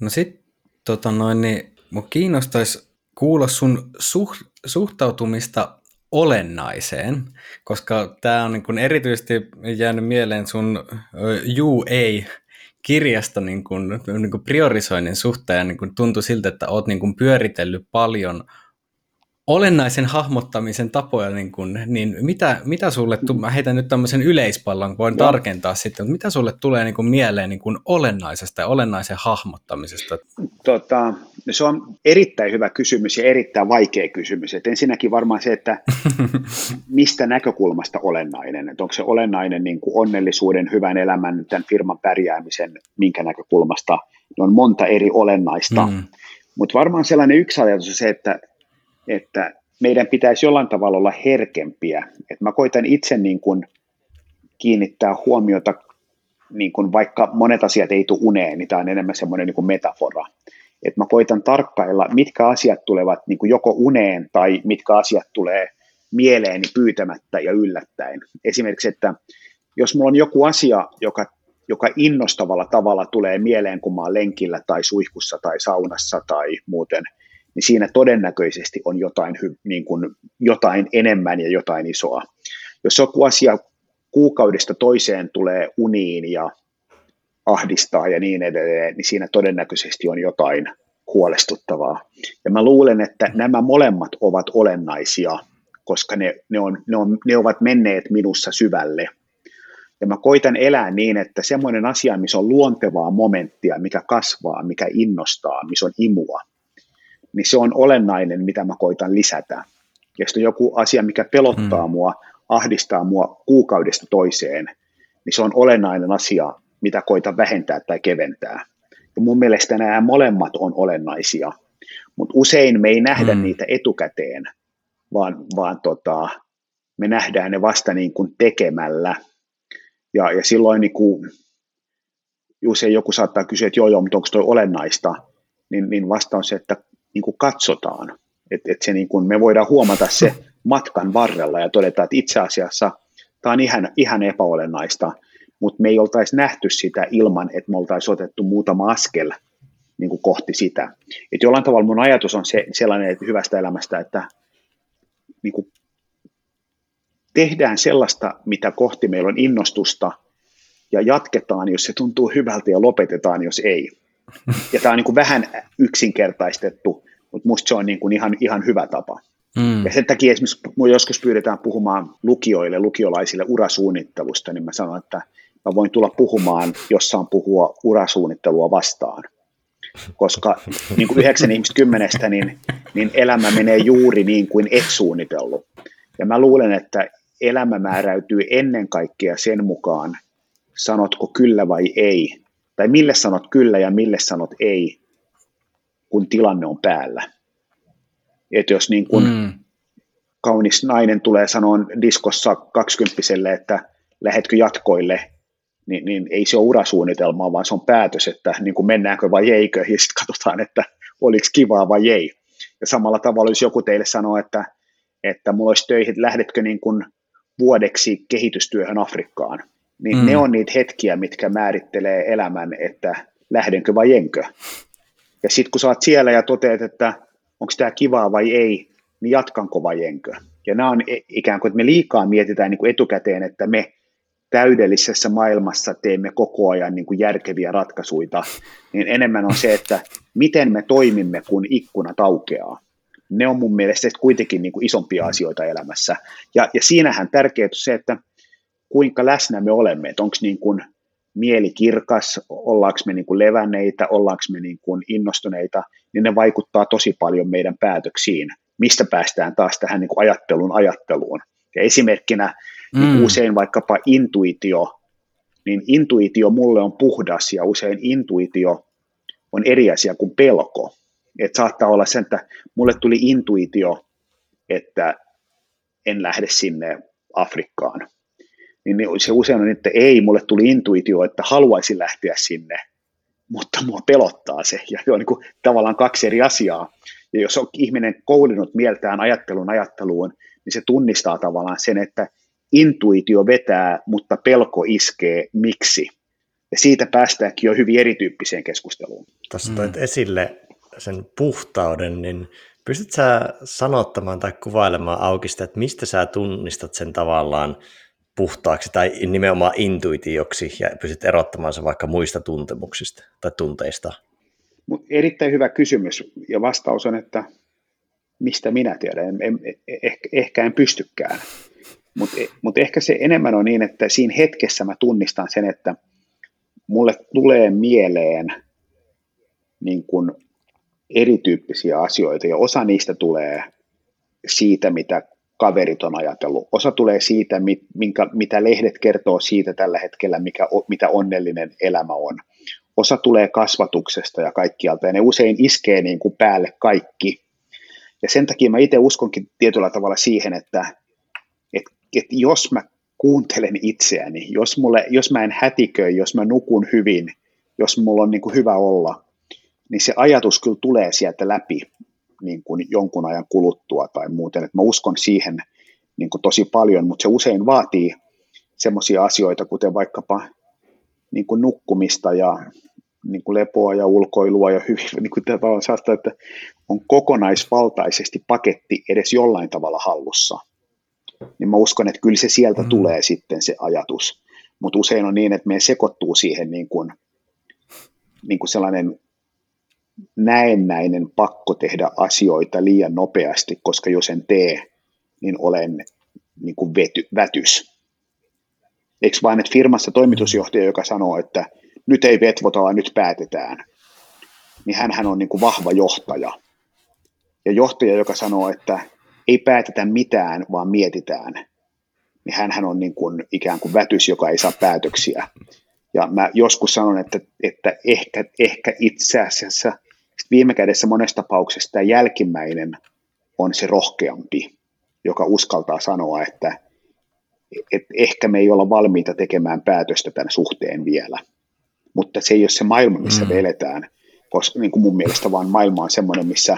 No sitten tota noin, niin mua kiinnostaisi kuulla sun suht, suhtautumista olennaiseen, koska tämä on niin kun erityisesti jäänyt mieleen sun ei kirjasto niin kuin, niin kuin priorisoinnin suhteen. Niin kuin tuntui siltä, että olet niin kuin pyöritellyt paljon olennaisen hahmottamisen tapoja, niin, kuin, niin mitä, mitä sulle, mä heitän nyt tämmöisen yleispallon, voin Joo. tarkentaa sitten, mutta mitä sulle tulee niin kuin mieleen niin kuin olennaisesta ja olennaisen hahmottamisesta? Tota, se on erittäin hyvä kysymys ja erittäin vaikea kysymys. Et ensinnäkin varmaan se, että mistä näkökulmasta olennainen, että onko se olennainen niin kuin onnellisuuden, hyvän elämän, tämän firman pärjäämisen, minkä näkökulmasta, ne on monta eri olennaista. Mm. Mutta varmaan sellainen yksi ajatus on se, että että meidän pitäisi jollain tavalla olla herkempiä. Et mä koitan itse niin kuin kiinnittää huomiota, niin kuin vaikka monet asiat ei tule uneen, niin tämä on enemmän semmoinen niin kuin metafora. Et mä koitan tarkkailla, mitkä asiat tulevat niin kuin joko uneen tai mitkä asiat tulee mieleeni pyytämättä ja yllättäen. Esimerkiksi, että jos mulla on joku asia, joka, joka innostavalla tavalla tulee mieleen, kun mä oon lenkillä tai suihkussa tai saunassa tai muuten – niin siinä todennäköisesti on jotain, niin kuin, jotain enemmän ja jotain isoa. Jos joku asia kuukaudesta toiseen tulee uniin ja ahdistaa ja niin edelleen, niin siinä todennäköisesti on jotain huolestuttavaa. Ja mä luulen, että nämä molemmat ovat olennaisia, koska ne, ne, on, ne, on, ne ovat menneet minussa syvälle. Ja mä koitan elää niin, että semmoinen asia, missä on luontevaa momenttia, mikä kasvaa, mikä innostaa, missä on imua, niin se on olennainen, mitä mä koitan lisätä. Ja sitten joku asia, mikä pelottaa hmm. mua, ahdistaa mua kuukaudesta toiseen, niin se on olennainen asia, mitä koitan vähentää tai keventää. Ja mun mielestä nämä molemmat on olennaisia, mutta usein me ei nähdä hmm. niitä etukäteen, vaan, vaan tota, me nähdään ne vasta niin kuin tekemällä. Ja, ja silloin niin kuin, usein joku saattaa kysyä, että joo joo, mutta onko toi olennaista, niin, niin vastaus se, että niin kuin katsotaan. Et, et se niin kuin, me voidaan huomata se matkan varrella ja todeta, että itse asiassa tämä on ihan, ihan epäolennaista, mutta me ei oltaisi nähty sitä ilman, että me oltaisiin otettu muutama askel niin kuin kohti sitä. Et jollain tavalla mun ajatus on se, sellainen että hyvästä elämästä, että niin kuin tehdään sellaista, mitä kohti meillä on innostusta, ja jatketaan, jos se tuntuu hyvältä, ja lopetetaan, jos ei. Ja tämä on niin kuin vähän yksinkertaistettu, mutta musta se on niin kuin ihan, ihan hyvä tapa. Mm. Ja sen takia esimerkiksi mun joskus pyydetään puhumaan lukijoille, lukiolaisille urasuunnittelusta, niin mä sanon, että mä voin tulla puhumaan jossain puhua urasuunnittelua vastaan. Koska niin kuin yhdeksän ihmistä kymmenestä, niin, niin elämä menee juuri niin kuin et suunnitellut. Ja mä luulen, että elämä määräytyy ennen kaikkea sen mukaan, sanotko kyllä vai ei, tai mille sanot kyllä ja mille sanot ei, kun tilanne on päällä. Että jos niin kuin mm. kaunis nainen tulee sanoa diskossa kaksikymppiselle, että lähetkö jatkoille, niin, niin ei se ole urasuunnitelma, vaan se on päätös, että niin kuin mennäänkö vai eikö, ja sitten katsotaan, että oliko kivaa vai ei. Ja samalla tavalla, jos joku teille sanoo, että, että mulla olisi töihin, että lähdetkö niin kuin vuodeksi kehitystyöhön Afrikkaan, niin mm. ne on niitä hetkiä, mitkä määrittelee elämän, että lähdenkö vai enkö. Ja sitten kun oot siellä ja toteat, että onko tämä kivaa vai ei, niin jatkanko vai enkö. Ja nämä on ikään kuin, että me liikaa mietitään niin kuin etukäteen, että me täydellisessä maailmassa teemme koko ajan niin kuin järkeviä ratkaisuja, niin enemmän on se, että miten me toimimme, kun ikkuna taukeaa. Ne on mun mielestä kuitenkin niin kuin isompia asioita elämässä. Ja, ja siinähän tärkeää on se, että kuinka läsnä me olemme, että onko niin kuin mieli kirkas, ollaanko me niin kuin levänneitä, ollaanko me niin kuin innostuneita, niin ne vaikuttaa tosi paljon meidän päätöksiin, mistä päästään taas tähän niin kuin ajattelun ajatteluun. Ja esimerkkinä niin mm. niin usein vaikkapa intuitio, niin intuitio mulle on puhdas ja usein intuitio on eri asia kuin pelko. Et saattaa olla sen, että mulle tuli intuitio, että en lähde sinne Afrikkaan niin se usein on, että ei, mulle tuli intuitio, että haluaisin lähteä sinne, mutta mua pelottaa se, ja se on niin kuin tavallaan kaksi eri asiaa. Ja jos on ihminen koulinut mieltään ajattelun ajatteluun, niin se tunnistaa tavallaan sen, että intuitio vetää, mutta pelko iskee, miksi? Ja siitä päästäänkin jo hyvin erityyppiseen keskusteluun. Tuossa toit mm. esille sen puhtauden, niin pystyt sä sanottamaan tai kuvailemaan auki sitä, että mistä sä tunnistat sen tavallaan puhtaaksi tai nimenomaan intuitioksi ja pystyt erottamaan sen vaikka muista tuntemuksista tai tunteista? Erittäin hyvä kysymys ja vastaus on, että mistä minä tiedän, en, en, ehkä, ehkä en pystykään. Mutta mut ehkä se enemmän on niin, että siinä hetkessä mä tunnistan sen, että mulle tulee mieleen niin kun erityyppisiä asioita ja osa niistä tulee siitä, mitä kaverit on ajatellut. Osa tulee siitä, minkä, mitä lehdet kertoo siitä tällä hetkellä, mikä, mitä onnellinen elämä on. Osa tulee kasvatuksesta ja kaikkialta, ja ne usein iskee niin kuin päälle kaikki. Ja sen takia mä itse uskonkin tietyllä tavalla siihen, että, että, että jos mä kuuntelen itseäni, jos, mulle, jos mä en hätiköi, jos mä nukun hyvin, jos mulla on niin kuin hyvä olla, niin se ajatus kyllä tulee sieltä läpi niin kuin jonkun ajan kuluttua tai muuten. Et mä uskon siihen niin kuin tosi paljon, mutta se usein vaatii semmoisia asioita, kuten vaikkapa niin kuin nukkumista ja niin kuin lepoa ja ulkoilua ja hyvin, niin kuin tavallaan saasta, että on kokonaisvaltaisesti paketti edes jollain tavalla hallussa. Niin mä uskon, että kyllä se sieltä mm. tulee sitten se ajatus. Mutta usein on niin, että me sekoittuu siihen niin kuin, niin kuin sellainen näennäinen pakko tehdä asioita liian nopeasti, koska jos en tee, niin olen niin kuin vety, vätys. Eikö vain, että firmassa toimitusjohtaja, joka sanoo, että nyt ei vetvota, vaan nyt päätetään, niin hän on niin kuin vahva johtaja. Ja johtaja, joka sanoo, että ei päätetä mitään, vaan mietitään, niin hän on niin kuin ikään kuin vätys, joka ei saa päätöksiä. Ja mä joskus sanon, että, että ehkä, ehkä itse asiassa viime kädessä monessa tapauksessa tämä jälkimmäinen on se rohkeampi, joka uskaltaa sanoa, että, että ehkä me ei olla valmiita tekemään päätöstä tämän suhteen vielä. Mutta se ei ole se maailma, missä mm. me eletään, koska niin kuin mun mielestä vaan maailma on semmoinen, missä,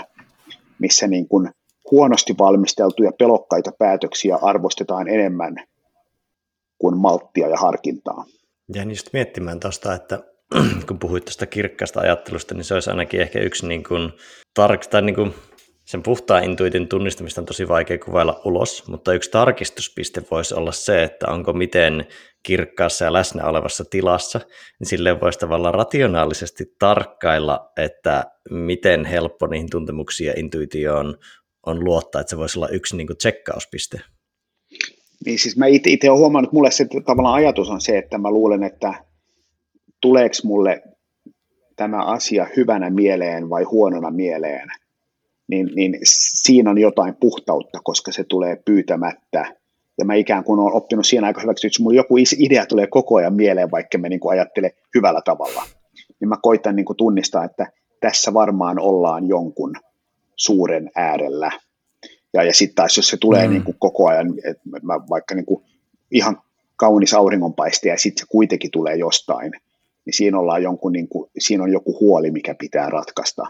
missä niin kuin huonosti valmisteltuja pelokkaita päätöksiä arvostetaan enemmän kuin malttia ja harkintaa. Jäin just miettimään tuosta, että kun puhuit tuosta kirkkaasta ajattelusta, niin se olisi ainakin ehkä yksi niin kuin, tark, tai niin kuin sen puhtaan intuitin tunnistamista on tosi vaikea kuvailla ulos, mutta yksi tarkistuspiste voisi olla se, että onko miten kirkkaassa ja läsnä olevassa tilassa, niin sille voisi tavallaan rationaalisesti tarkkailla, että miten helppo niihin tuntemuksiin ja intuitioon on luottaa, että se voisi olla yksi niin kuin tsekkauspiste. Niin siis mä itse olen huomannut, että mulle se tavallaan ajatus on se, että mä luulen, että tuleeko mulle tämä asia hyvänä mieleen vai huonona mieleen, niin, niin siinä on jotain puhtautta, koska se tulee pyytämättä. Ja mä ikään kuin olen oppinut siinä aika hyväksi, että jos joku idea tulee koko ajan mieleen, vaikka mä niin kuin ajattele hyvällä tavalla, niin mä koitan niin kuin tunnistaa, että tässä varmaan ollaan jonkun suuren äärellä. Ja, ja sitten taas, jos se tulee mm. niin kuin koko ajan, että mä vaikka niin kuin ihan kaunis auringonpaiste ja sitten se kuitenkin tulee jostain, niin siinä, ollaan jonkun, niin kuin, siinä on joku huoli, mikä pitää ratkaista.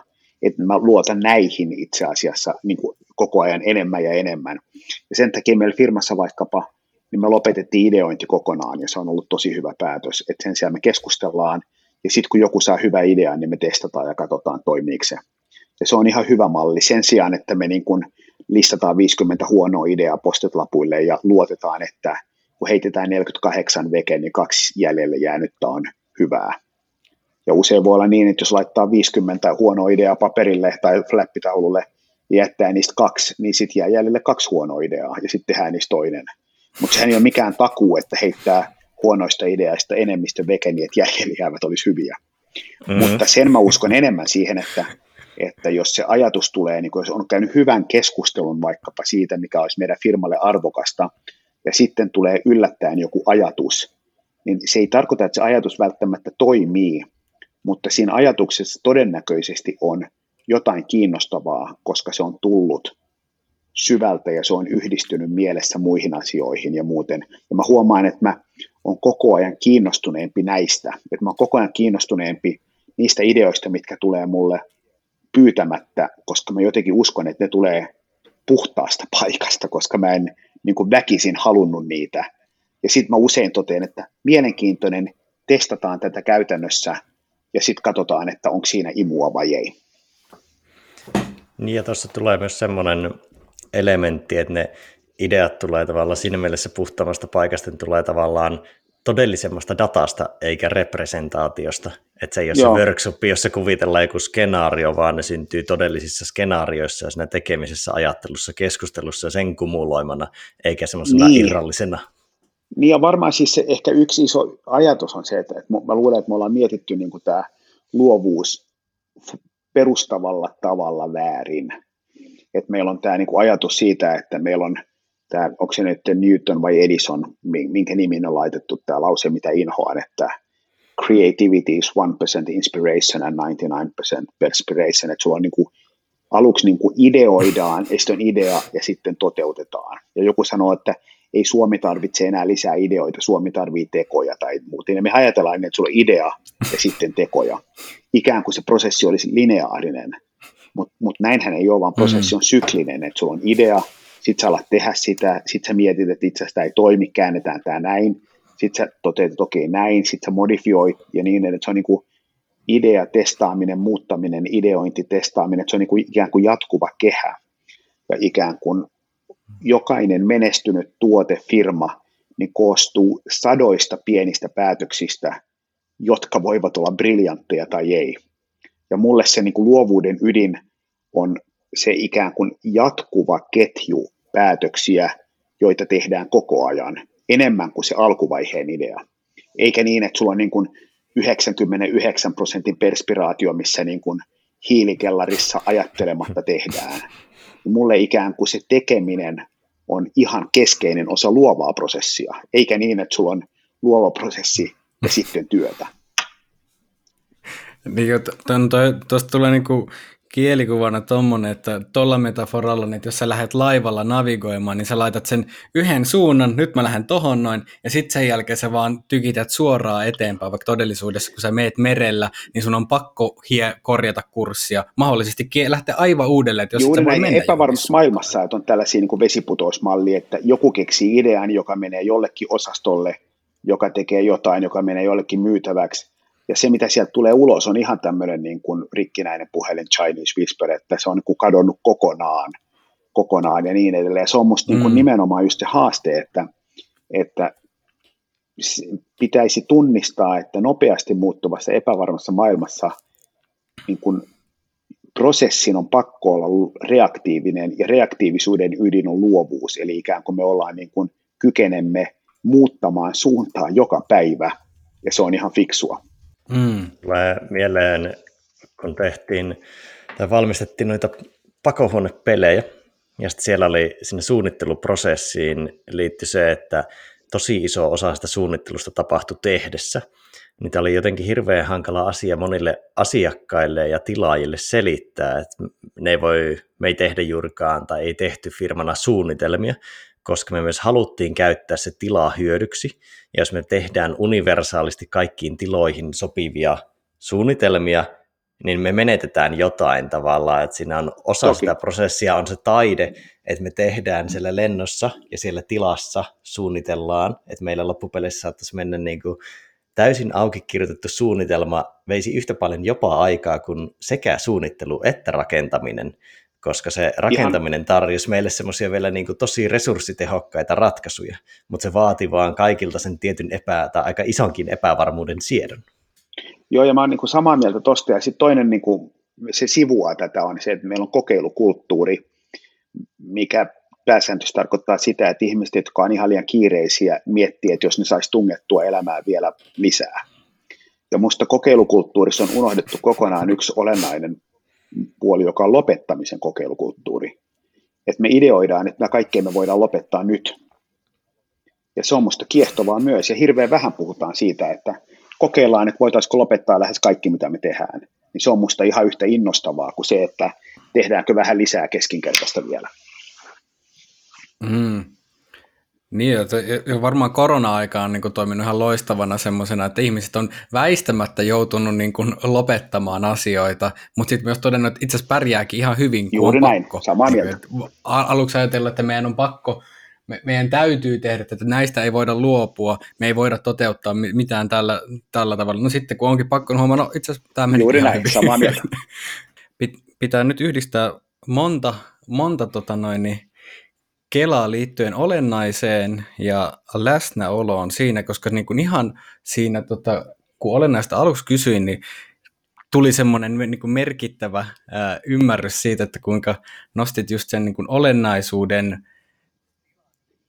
Että mä luotan näihin itse asiassa niin kuin koko ajan enemmän ja enemmän. Ja sen takia meillä firmassa vaikkapa, niin me lopetettiin ideointi kokonaan, ja se on ollut tosi hyvä päätös. Että sen sijaan me keskustellaan, ja sitten kun joku saa hyvä idea, niin me testataan ja katsotaan, toimiiko se. Ja se on ihan hyvä malli. Sen sijaan, että me niin kuin listataan 50 huonoa ideaa postetlapuille ja luotetaan, että kun heitetään 48 veke, niin kaksi jäljelle jäänyttä on hyvää. Ja usein voi olla niin, että jos laittaa 50 huonoa ideaa paperille tai flappitaululle ja jättää niistä kaksi, niin sitten jää jäljelle kaksi huonoa ideaa ja sitten tehdään niistä toinen. Mutta sehän ei ole mikään takuu, että heittää huonoista ideaista enemmistö veke, niin että jäljelle jäävät olisi hyviä. Mm-hmm. Mutta sen mä uskon enemmän siihen, että, että jos se ajatus tulee, niin kun jos on käynyt hyvän keskustelun vaikkapa siitä, mikä olisi meidän firmalle arvokasta, ja sitten tulee yllättäen joku ajatus, niin se ei tarkoita, että se ajatus välttämättä toimii, mutta siinä ajatuksessa todennäköisesti on jotain kiinnostavaa, koska se on tullut syvältä ja se on yhdistynyt mielessä muihin asioihin ja muuten. Ja mä huomaan, että mä on koko ajan kiinnostuneempi näistä, että mä oon koko ajan kiinnostuneempi niistä ideoista, mitkä tulee mulle pyytämättä, koska mä jotenkin uskon, että ne tulee puhtaasta paikasta, koska mä en niin väkisin halunnut niitä. Ja sitten mä usein totean, että mielenkiintoinen, testataan tätä käytännössä ja sitten katsotaan, että onko siinä imua vai ei. Niin ja tuossa tulee myös semmoinen elementti, että ne ideat tulee tavallaan siinä mielessä puhtaammasta paikasta, että tulee tavallaan todellisemmasta datasta eikä representaatiosta. Että se ei ole Joo. se workshop, jossa kuvitellaan joku skenaario, vaan ne syntyy todellisissa skenaarioissa ja siinä tekemisessä, ajattelussa, keskustelussa ja sen kumuloimana, eikä semmoisena niin. irrallisena. Niin ja varmaan siis se ehkä yksi iso ajatus on se, että, että mä luulen, että me ollaan mietitty niin kuin tämä luovuus perustavalla tavalla väärin. Että meillä on tämä niin kuin ajatus siitä, että meillä on tämä, onko se nyt Newton vai Edison, minkä nimi on laitettu tämä lause, mitä inhoan, että creativity is 1% inspiration and 99% perspiration, että sulla on niin kuin, aluksi niin kuin ideoidaan, ja sitten on idea ja sitten toteutetaan. Ja joku sanoo, että ei Suomi tarvitse enää lisää ideoita, Suomi tarvitsee tekoja tai muuta. Ja me ajatellaan, että sulla on idea ja sitten tekoja. Ikään kuin se prosessi olisi lineaarinen, mutta mut näinhän ei ole, vaan prosessi on syklinen, että sulla on idea, sitten sä alat tehdä sitä, sitten sä mietit, että itse asiassa ei toimi, käännetään tämä näin, sitten sä toteat, että okei näin, sitten sä modifioit ja niin, että se on niin kuin idea, testaaminen, muuttaminen, ideointi, testaaminen, että se on niin kuin ikään kuin jatkuva kehä ja ikään kuin jokainen menestynyt tuotefirma niin koostuu sadoista pienistä päätöksistä, jotka voivat olla briljantteja tai ei. Ja mulle se niin kuin luovuuden ydin on se ikään kuin jatkuva ketju päätöksiä, joita tehdään koko ajan, enemmän kuin se alkuvaiheen idea. Eikä niin, että sulla on niin kuin 99 prosentin perspiraatio, missä niin kuin hiilikellarissa ajattelematta tehdään. Mulle ikään kuin se tekeminen on ihan keskeinen osa luovaa prosessia, eikä niin, että sulla on luova prosessi ja sitten työtä. Niin, tuosta tulee niin kuin kielikuvana tommonen, että tuolla metaforalla, niin että jos sä lähdet laivalla navigoimaan, niin sä laitat sen yhden suunnan, nyt mä lähden tohon noin, ja sitten sen jälkeen sä vaan tykität suoraan eteenpäin, vaikka todellisuudessa, kun sä meet merellä, niin sun on pakko hie korjata kurssia, mahdollisesti lähteä aivan uudelleen, että jos Juuri näin mennä epävarmassa maailmassa, että on tällaisia niin vesiputousmalli, että joku keksii idean, joka menee jollekin osastolle, joka tekee jotain, joka menee jollekin myytäväksi, ja se, mitä sieltä tulee ulos, on ihan tämmöinen niin kuin rikkinäinen puhelin Chinese Whisper, että se on niin kuin kadonnut kokonaan, kokonaan ja niin edelleen. Ja se on musta niin kuin mm. nimenomaan just se haaste, että, että pitäisi tunnistaa, että nopeasti muuttuvassa epävarmassa maailmassa niin kuin prosessin on pakko olla reaktiivinen ja reaktiivisuuden ydin on luovuus, eli ikään kuin me ollaan niin kuin kykenemme muuttamaan suuntaa joka päivä ja se on ihan fiksua. Mm. Tulee mieleen, kun tehtiin tai valmistettiin noita pakohuonepelejä, ja sitten siellä oli sinne suunnitteluprosessiin liittyi se, että tosi iso osa sitä suunnittelusta tapahtui tehdessä. Niitä oli jotenkin hirveän hankala asia monille asiakkaille ja tilaajille selittää, että ne ei voi, me ei tehdä juurikaan tai ei tehty firmana suunnitelmia, koska me myös haluttiin käyttää se tilaa hyödyksi. Ja jos me tehdään universaalisti kaikkiin tiloihin sopivia suunnitelmia, niin me menetetään jotain tavallaan, että siinä on osa Toki. sitä prosessia on se taide, että me tehdään siellä lennossa ja siellä tilassa suunnitellaan, että meillä loppupeleissä saattaisi mennä niin kuin täysin auki kirjoitettu suunnitelma veisi yhtä paljon jopa aikaa kuin sekä suunnittelu että rakentaminen, koska se rakentaminen tarjosi meille semmoisia vielä niin kuin tosi resurssitehokkaita ratkaisuja, mutta se vaati vaan kaikilta sen tietyn epä, tai aika isonkin epävarmuuden siedon. Joo, ja mä oon niin kuin samaa mieltä tosta, ja sitten toinen niin kuin, se sivua tätä on se, että meillä on kokeilukulttuuri, mikä pääsääntöisesti tarkoittaa sitä, että ihmiset, jotka on ihan liian kiireisiä, miettii, että jos ne saisi tungettua elämää vielä lisää. Ja musta kokeilukulttuurissa on unohdettu kokonaan yksi olennainen puoli, joka on lopettamisen kokeilukulttuuri. Että me ideoidaan, että nämä kaikkea me voidaan lopettaa nyt. Ja se on musta kiehtovaa myös, ja hirveän vähän puhutaan siitä, että kokeillaan, että voitaisiinko lopettaa lähes kaikki, mitä me tehdään. Niin se on musta ihan yhtä innostavaa kuin se, että tehdäänkö vähän lisää keskinkertaista vielä. Mm. Niin, että varmaan korona-aika on niin kuin, toiminut ihan loistavana semmoisena, että ihmiset on väistämättä joutunut niin kuin, lopettamaan asioita, mutta sitten myös todennut, että itse asiassa pärjääkin ihan hyvin, kun Juuri on näin, pakko. samaa mieltä. Aluksi ajatella, että meidän on pakko, me, meidän täytyy tehdä, että näistä ei voida luopua, me ei voida toteuttaa mitään tällä, tällä tavalla. No sitten kun onkin pakko, niin huomaa, no itse asiassa tämä meni Juuri näin, hyvin. samaa mieltä. Pitää nyt yhdistää monta, monta tota noin, niin, Kelaa liittyen olennaiseen ja läsnäoloon siinä, koska niin kuin ihan siinä, tota, kun olennaista aluksi kysyin, niin tuli semmoinen niin kuin merkittävä ää, ymmärrys siitä, että kuinka nostit just sen niin kuin olennaisuuden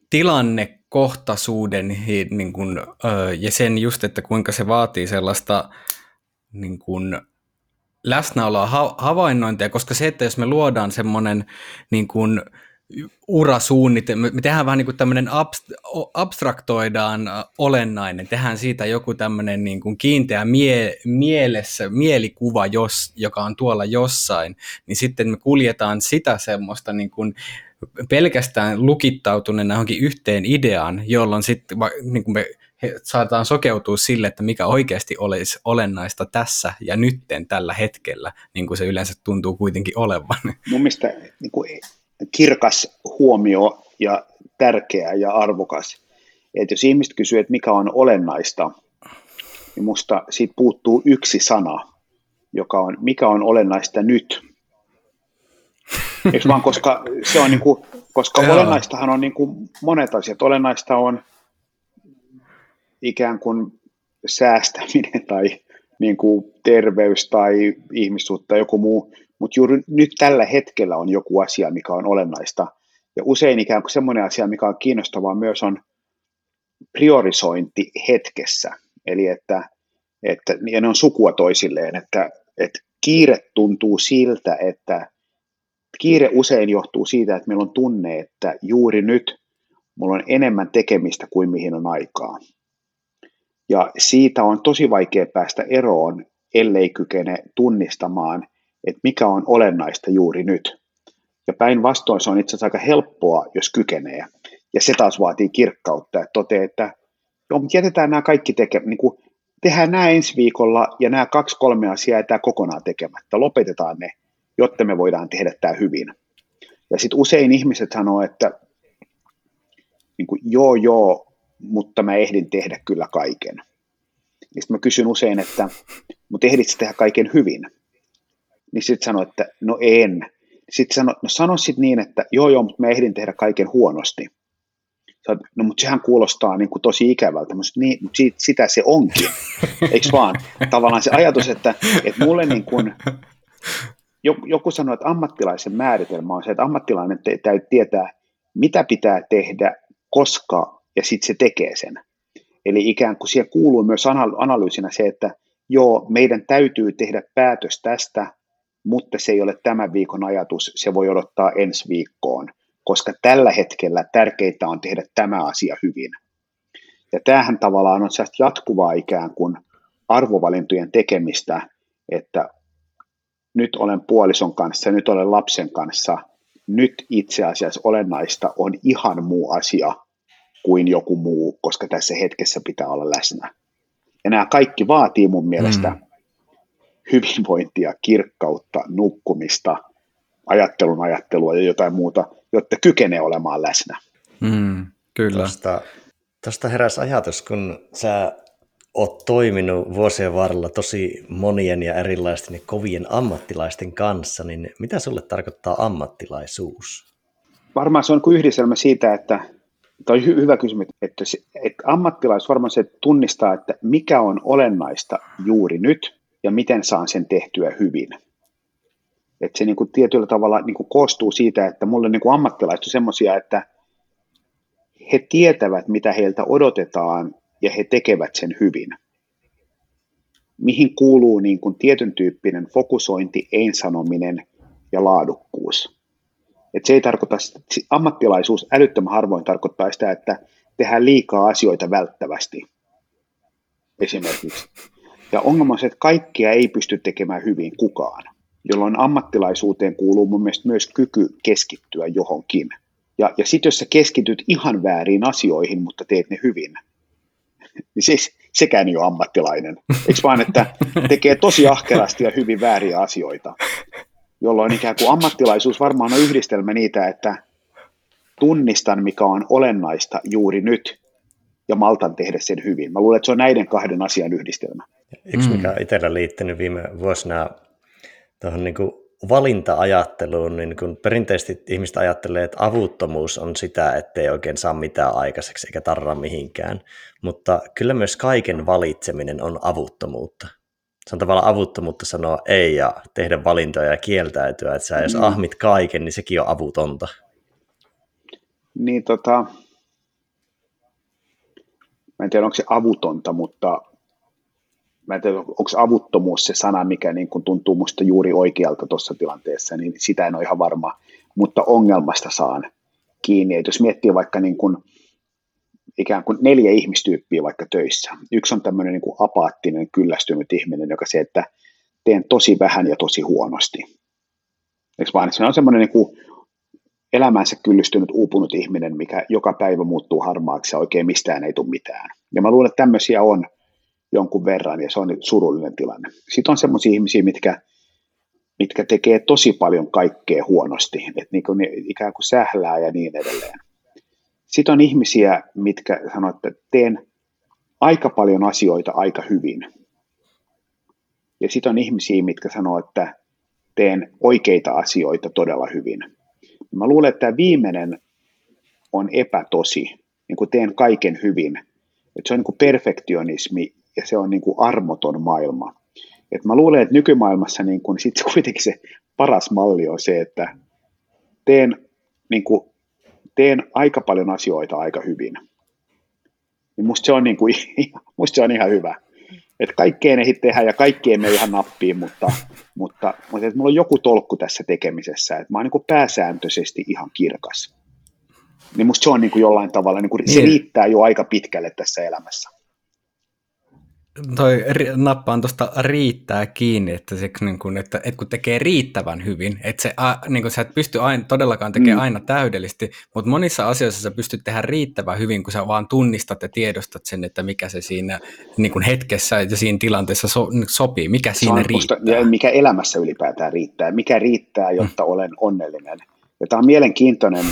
tilannekohtaisuuden niin kuin, ää, ja sen just, että kuinka se vaatii sellaista niin kuin, läsnäoloa, ha- havainnointia, koska se, että jos me luodaan semmoinen niin kuin, urasuunnitelma. Me tehdään vähän niin kuin tämmöinen abstraktoidaan olennainen, tehdään siitä joku tämmöinen niin kuin kiinteä mie, mielessä, mielikuva, jos, joka on tuolla jossain, niin sitten me kuljetaan sitä semmoista niin kuin pelkästään lukittautuneena johonkin yhteen ideaan, jolloin sitten niin kuin me saataan sokeutua sille, että mikä oikeasti olisi olennaista tässä ja nytten tällä hetkellä, niin kuin se yleensä tuntuu kuitenkin olevan. Mun mielestä niin kuin kirkas huomio ja tärkeä ja arvokas. Että jos ihmiset kysyy, että mikä on olennaista, niin musta siitä puuttuu yksi sana, joka on, mikä on olennaista nyt. Eikö vaan, koska se on niin kuin, koska olennaistahan on niin kuin monet asiat. Olennaista on ikään kuin säästäminen tai niin kuin terveys tai ihmissuutta tai joku muu. Mutta juuri nyt tällä hetkellä on joku asia, mikä on olennaista. Ja usein ikään kuin semmoinen asia, mikä on kiinnostavaa myös on priorisointi hetkessä. Eli että, että ja ne on sukua toisilleen, että, että kiire tuntuu siltä, että kiire usein johtuu siitä, että meillä on tunne, että juuri nyt mulla on enemmän tekemistä kuin mihin on aikaa. Ja siitä on tosi vaikea päästä eroon, ellei kykene tunnistamaan – että mikä on olennaista juuri nyt. Ja päinvastoin se on itse asiassa aika helppoa, jos kykenee. Ja se taas vaatii kirkkautta, että toteaa, että joo, jätetään nämä kaikki tekemään, niin kuin tehdään nämä ensi viikolla ja nämä kaksi kolme asiaa tämä kokonaan tekemättä. Lopetetaan ne, jotta me voidaan tehdä tämä hyvin. Ja sitten usein ihmiset sanoo, että niin kuin, joo joo, mutta mä ehdin tehdä kyllä kaiken. niin sitten mä kysyn usein, että mutta ehdit tehdä kaiken hyvin? Niin sitten sano, että no en. Sitten sano, no sano sitten niin, että joo joo, mutta mä ehdin tehdä kaiken huonosti. Sä, no mutta sehän kuulostaa niin kuin tosi ikävältä, mutta, niin, mutta siitä, sitä se onkin, eikö vaan? Tavallaan se ajatus, että, että mulle niin kuin, joku sanoi, että ammattilaisen määritelmä on se, että ammattilainen te, täytyy tietää, mitä pitää tehdä, koska, ja sitten se tekee sen. Eli ikään kuin siihen kuuluu myös analyysinä se, että joo, meidän täytyy tehdä päätös tästä, mutta se ei ole tämän viikon ajatus, se voi odottaa ensi viikkoon, koska tällä hetkellä tärkeintä on tehdä tämä asia hyvin. Ja tämähän tavallaan on jatkuvaa ikään kuin arvovalintojen tekemistä, että nyt olen puolison kanssa, nyt olen lapsen kanssa, nyt itse asiassa olennaista on ihan muu asia kuin joku muu, koska tässä hetkessä pitää olla läsnä. Ja nämä kaikki vaatii mun mielestä mm. Hyvinvointia, kirkkautta, nukkumista, ajattelun ajattelua ja jotain muuta, jotta kykenee olemaan läsnä. Mm, kyllä. Tuosta, tuosta heräs ajatus, kun sä oot toiminut vuosien varrella tosi monien ja erilaisten ja kovien ammattilaisten kanssa, niin mitä sulle tarkoittaa ammattilaisuus? Varmaan se on kuin yhdistelmä siitä, että Tämä on hy- hyvä kysymys, että, että ammattilais varmaan se tunnistaa, että mikä on olennaista juuri nyt ja miten saan sen tehtyä hyvin. Että se niin kuin tietyllä tavalla niin kuin koostuu siitä, että mulle niin kuin ammattilaiset on semmoisia, että he tietävät, mitä heiltä odotetaan ja he tekevät sen hyvin. Mihin kuuluu niin kuin tietyn tyyppinen fokusointi, ei-sanominen ja laadukkuus. Et se ei tarkoita, ammattilaisuus älyttömän harvoin tarkoittaa sitä, että tehdään liikaa asioita välttävästi esimerkiksi. Ja ongelma on se, että kaikkia ei pysty tekemään hyvin kukaan, jolloin ammattilaisuuteen kuuluu mun mielestä myös kyky keskittyä johonkin. Ja, ja sitten jos sä keskityt ihan väärin asioihin, mutta teet ne hyvin, niin siis sekään ei ole ammattilainen. Eikö vaan, että tekee tosi ahkerasti ja hyvin vääriä asioita, jolloin ikään kuin ammattilaisuus varmaan on yhdistelmä niitä, että tunnistan, mikä on olennaista juuri nyt, ja maltan tehdä sen hyvin. Mä luulen, että se on näiden kahden asian yhdistelmä. Yksi, mikä on itsellä liittynyt viime vuosina tuohon niin valinta-ajatteluun, niin kun perinteisesti ihmiset ajattelee, että avuttomuus on sitä, ettei oikein saa mitään aikaiseksi eikä tarra mihinkään, mutta kyllä myös kaiken valitseminen on avuttomuutta se on tavallaan avuttomuutta sanoa ei ja tehdä valintoja ja kieltäytyä, että sä jos mm. ahmit kaiken, niin sekin on avutonta. Niin tota, mä en tiedä onko se avutonta, mutta mä en tiedä onko avuttomuus se sana, mikä niin kun tuntuu musta juuri oikealta tuossa tilanteessa, niin sitä en ole ihan varma, mutta ongelmasta saan kiinni. Et jos miettii vaikka niin kun, ikään kuin neljä ihmistyyppiä vaikka töissä. Yksi on tämmöinen niin kuin apaattinen, kyllästynyt ihminen, joka se, että teen tosi vähän ja tosi huonosti. Eikö vaan, se on semmoinen niin kuin elämänsä kyllistynyt, uupunut ihminen, mikä joka päivä muuttuu harmaaksi ja oikein mistään ei tule mitään. Ja mä luulen, että tämmöisiä on jonkun verran ja se on surullinen tilanne. Sitten on semmoisia ihmisiä, mitkä, mitkä tekee tosi paljon kaikkea huonosti, että niin kuin ikään kuin sählää ja niin edelleen. Sitten on ihmisiä, mitkä sanoo, että teen aika paljon asioita aika hyvin. Ja sitten on ihmisiä, mitkä sanoo, että teen oikeita asioita todella hyvin. Mä luulen, että tämä viimeinen on epätosi, niin kuin teen kaiken hyvin. Että se on niin kuin perfektionismi ja se on niin kuin armoton maailma. Et mä luulen, että nykymaailmassa niin kuin sit kuitenkin se paras malli on se, että teen niin kuin teen aika paljon asioita aika hyvin. Niin musta se on, niin kuin, musta se on ihan hyvä. Että kaikkeen ei tehdä ja kaikkeen me ihan nappiin, mutta, mutta, mutta että mulla on joku tolkku tässä tekemisessä, että mä oon niin kuin pääsääntöisesti ihan kirkas. Niin musta se on niin kuin jollain tavalla, niin kuin, se riittää jo aika pitkälle tässä elämässä toi nappaan tuosta riittää kiinni, että, se, niin kun, että, että kun tekee riittävän hyvin, että se, a, niin kun sä et pysty aina, todellakaan tekemään mm. aina täydellisesti, mutta monissa asioissa sä pystyt tehdä riittävän hyvin, kun sä vaan tunnistat ja tiedostat sen, että mikä se siinä niin kun hetkessä ja siinä tilanteessa so, sopii, mikä siinä riittää. ja mikä elämässä ylipäätään riittää, mikä riittää, jotta mm. olen onnellinen. Ja tämä on mielenkiintoinen,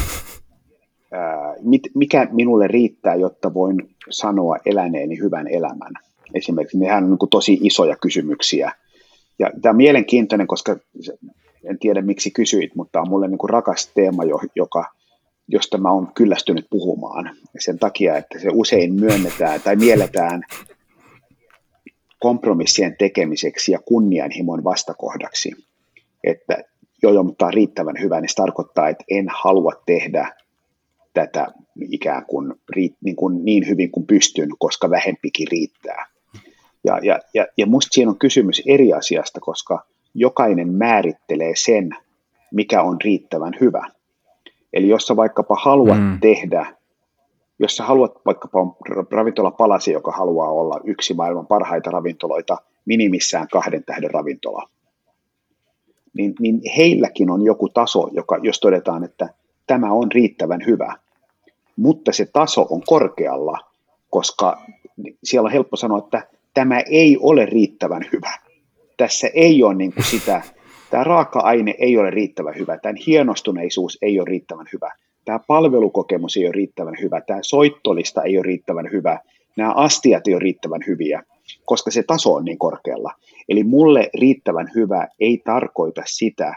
ää, mit, mikä minulle riittää, jotta voin sanoa eläneeni hyvän elämän esimerkiksi, nehän on niin kuin tosi isoja kysymyksiä. Ja tämä on mielenkiintoinen, koska en tiedä miksi kysyit, mutta tämä on mulle niin kuin rakas teema, joka, josta mä oon kyllästynyt puhumaan. Sen takia, että se usein myönnetään tai mielletään kompromissien tekemiseksi ja kunnianhimon vastakohdaksi. Että jo, mutta on riittävän hyvä, niin se tarkoittaa, että en halua tehdä tätä ikään kuin, niin, kuin niin hyvin kuin pystyn, koska vähempikin riittää. Ja, ja, ja, ja musta siinä on kysymys eri asiasta, koska jokainen määrittelee sen, mikä on riittävän hyvä. Eli jos sä vaikkapa haluat mm. tehdä, jos sä haluat vaikkapa ravintola palasi, joka haluaa olla yksi maailman parhaita ravintoloita, minimissään kahden tähden ravintola, niin, niin heilläkin on joku taso, joka, jos todetaan, että tämä on riittävän hyvä, mutta se taso on korkealla, koska siellä on helppo sanoa, että tämä ei ole riittävän hyvä. Tässä ei ole niin kuin sitä, tämä raaka-aine ei ole riittävän hyvä, tämän hienostuneisuus ei ole riittävän hyvä, tämä palvelukokemus ei ole riittävän hyvä, tämä soittolista ei ole riittävän hyvä, nämä astiat ei ole riittävän hyviä, koska se taso on niin korkealla. Eli mulle riittävän hyvä ei tarkoita sitä,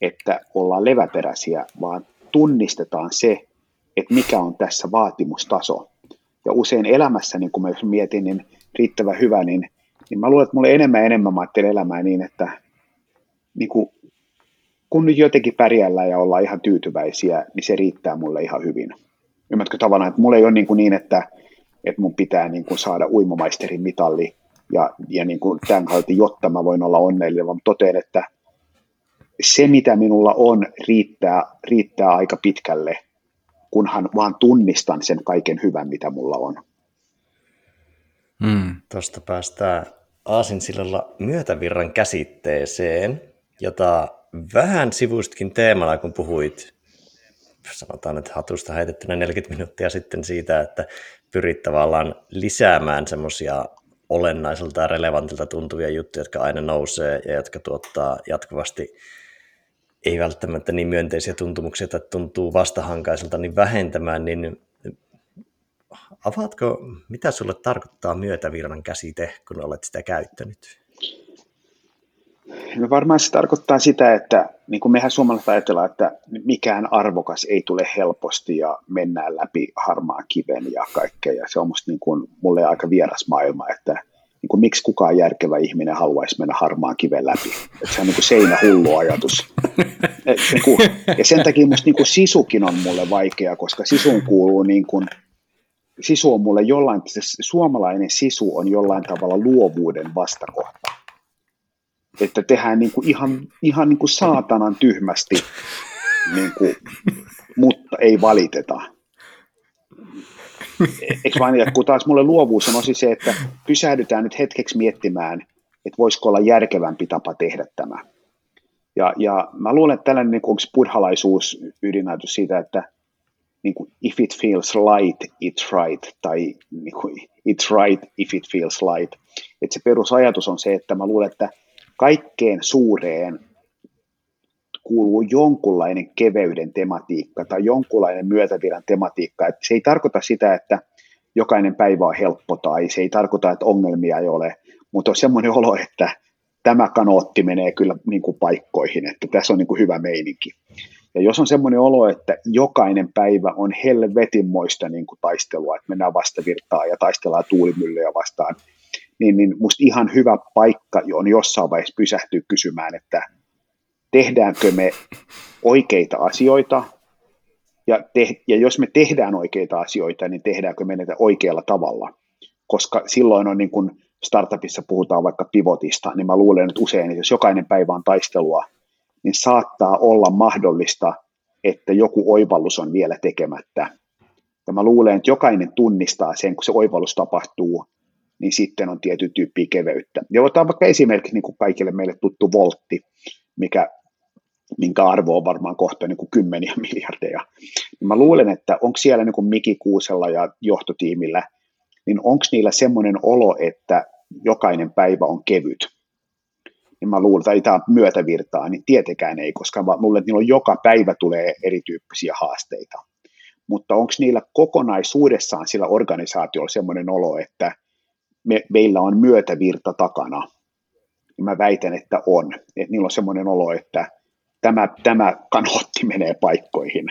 että ollaan leväperäisiä, vaan tunnistetaan se, että mikä on tässä vaatimustaso. Ja usein elämässä, niin kun mä mietin, niin riittävän hyvä, niin, niin mä luulen, että mulle enemmän ja enemmän mä ajattelen elämää niin, että niin kun, kun nyt jotenkin pärjällään ja ollaan ihan tyytyväisiä, niin se riittää mulle ihan hyvin. Ymmärrätkö tavallaan, että mulla ei ole niin, kuin niin että, että mun pitää niin kuin saada uimamaisterin mitalli ja, ja niin kuin tämän kautta, jotta mä voin olla onnellinen, vaan totean, että se mitä minulla on riittää, riittää aika pitkälle kunhan vaan tunnistan sen kaiken hyvän, mitä mulla on. Hmm. Tuosta päästään Aasinsillalla myötävirran käsitteeseen, jota vähän sivustkin teemana, kun puhuit, sanotaan, että hatusta heitettynä 40 minuuttia sitten siitä, että pyrit tavallaan lisäämään semmoisia olennaisilta ja relevantilta tuntuvia juttuja, jotka aina nousee ja jotka tuottaa jatkuvasti ei välttämättä niin myönteisiä tuntumuksia että tuntuu vastahankaiselta, niin vähentämään, niin avaatko, mitä sulle tarkoittaa myötävirran käsite, kun olet sitä käyttänyt? No varmaan se tarkoittaa sitä, että niin kuin mehän suomalaiset ajatellaan, että mikään arvokas ei tule helposti ja mennään läpi harmaan kiven ja kaikkea. Ja se on musta niin kuin, mulle aika vieras maailma, että niin kuin, miksi kukaan järkevä ihminen haluaisi mennä harmaan kiven läpi. Että se on niin kuin seinä hullu ajatus. Et, niin kuin, ja sen takia musta niin kuin sisukin on mulle vaikea, koska sisuun kuuluu niin kuin, sisu on mulle jollain, se suomalainen sisu on jollain tavalla luovuuden vastakohta. Että tehdään niin kuin ihan, ihan niin kuin saatanan tyhmästi, niin kuin, mutta ei valiteta. Eikö vain, että kun taas mulle luovuus on se, että pysähdytään nyt hetkeksi miettimään, että voisiko olla järkevämpi tapa tehdä tämä. Ja, ja mä luulen, että tällainen niin onko buddhalaisuus ydinajatus siitä, että niin kuin, if it feels light, it's right, tai niin kuin, it's right if it feels light. Että se perusajatus on se, että mä luulen, että kaikkeen suureen kuuluu jonkunlainen keveyden tematiikka tai jonkunlainen myötäviran tematiikka. Että se ei tarkoita sitä, että jokainen päivä on helppo tai se ei tarkoita, että ongelmia ei ole, mutta on semmoinen olo, että tämä kanootti menee kyllä niin kuin paikkoihin, että tässä on niin kuin hyvä meininki. Ja jos on semmoinen olo, että jokainen päivä on helvetinmoista niin kuin taistelua, että mennään vastavirtaa ja taistellaan tuulimyllyjä vastaan, niin, niin musta ihan hyvä paikka on jossain vaiheessa pysähtyä kysymään, että tehdäänkö me oikeita asioita, ja, te, ja jos me tehdään oikeita asioita, niin tehdäänkö me niitä oikealla tavalla, koska silloin on niin kuin startupissa puhutaan vaikka pivotista, niin mä luulen, että usein, että jos jokainen päivä on taistelua, niin saattaa olla mahdollista, että joku oivallus on vielä tekemättä. Ja mä luulen, että jokainen tunnistaa sen, kun se oivallus tapahtuu, niin sitten on tietyn tyyppiä keveyttä. Ja otetaan vaikka esimerkiksi niin kuin kaikille meille tuttu voltti, mikä, minkä arvo on varmaan kohta niin kuin kymmeniä miljardeja. Mä luulen, että onko siellä niin kuin Miki Kuusella ja johtotiimillä, niin onko niillä semmoinen olo, että jokainen päivä on kevyt niin mä luulen, että tämä myötävirtaa, niin tietenkään ei, koska mä luulen, että niillä on joka päivä tulee erityyppisiä haasteita. Mutta onko niillä kokonaisuudessaan sillä organisaatiolla sellainen olo, että me, meillä on myötävirta takana. Ja mä väitän, että on. Että niillä on semmoinen olo, että tämä, tämä kanotti menee paikkoihin.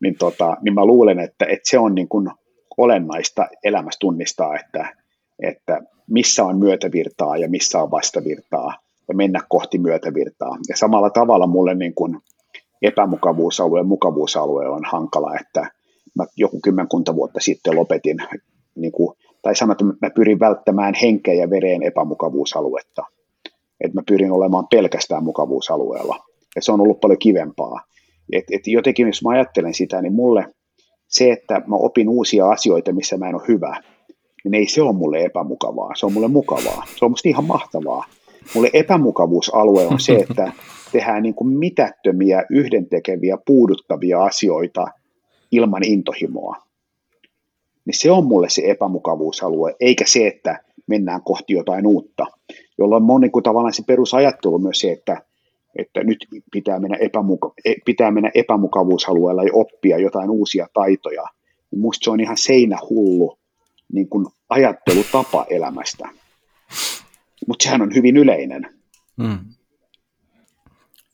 Niin, tota, niin mä luulen, että, että se on niin kuin olennaista elämässä tunnistaa, että, että missä on myötävirtaa ja missä on vastavirtaa ja mennä kohti myötävirtaa. Ja samalla tavalla mulle niin kuin epämukavuusalue ja mukavuusalue on hankala, että mä joku kymmenkunta vuotta sitten lopetin, niin kuin, tai sanoin, että mä pyrin välttämään henkeä ja vereen epämukavuusaluetta. Että mä pyrin olemaan pelkästään mukavuusalueella. Ja se on ollut paljon kivempaa. Et, et jotenkin, jos mä ajattelen sitä, niin mulle se, että mä opin uusia asioita, missä mä en ole hyvä, niin ei se ole mulle epämukavaa, se on mulle mukavaa. Se on musta ihan mahtavaa. Mulle epämukavuusalue on se, että tehdään niin kuin mitättömiä, yhdentekeviä, puuduttavia asioita ilman intohimoa. Niin se on mulle se epämukavuusalue, eikä se, että mennään kohti jotain uutta. Jolloin on niin kuin tavallaan se perusajattelu myös se, että, että nyt pitää mennä, epämuka- e, pitää mennä epämukavuusalueella ja oppia jotain uusia taitoja. Niin musta se on ihan seinähullu niin kuin ajattelutapa elämästä. Mutta sehän on hyvin yleinen. Mm.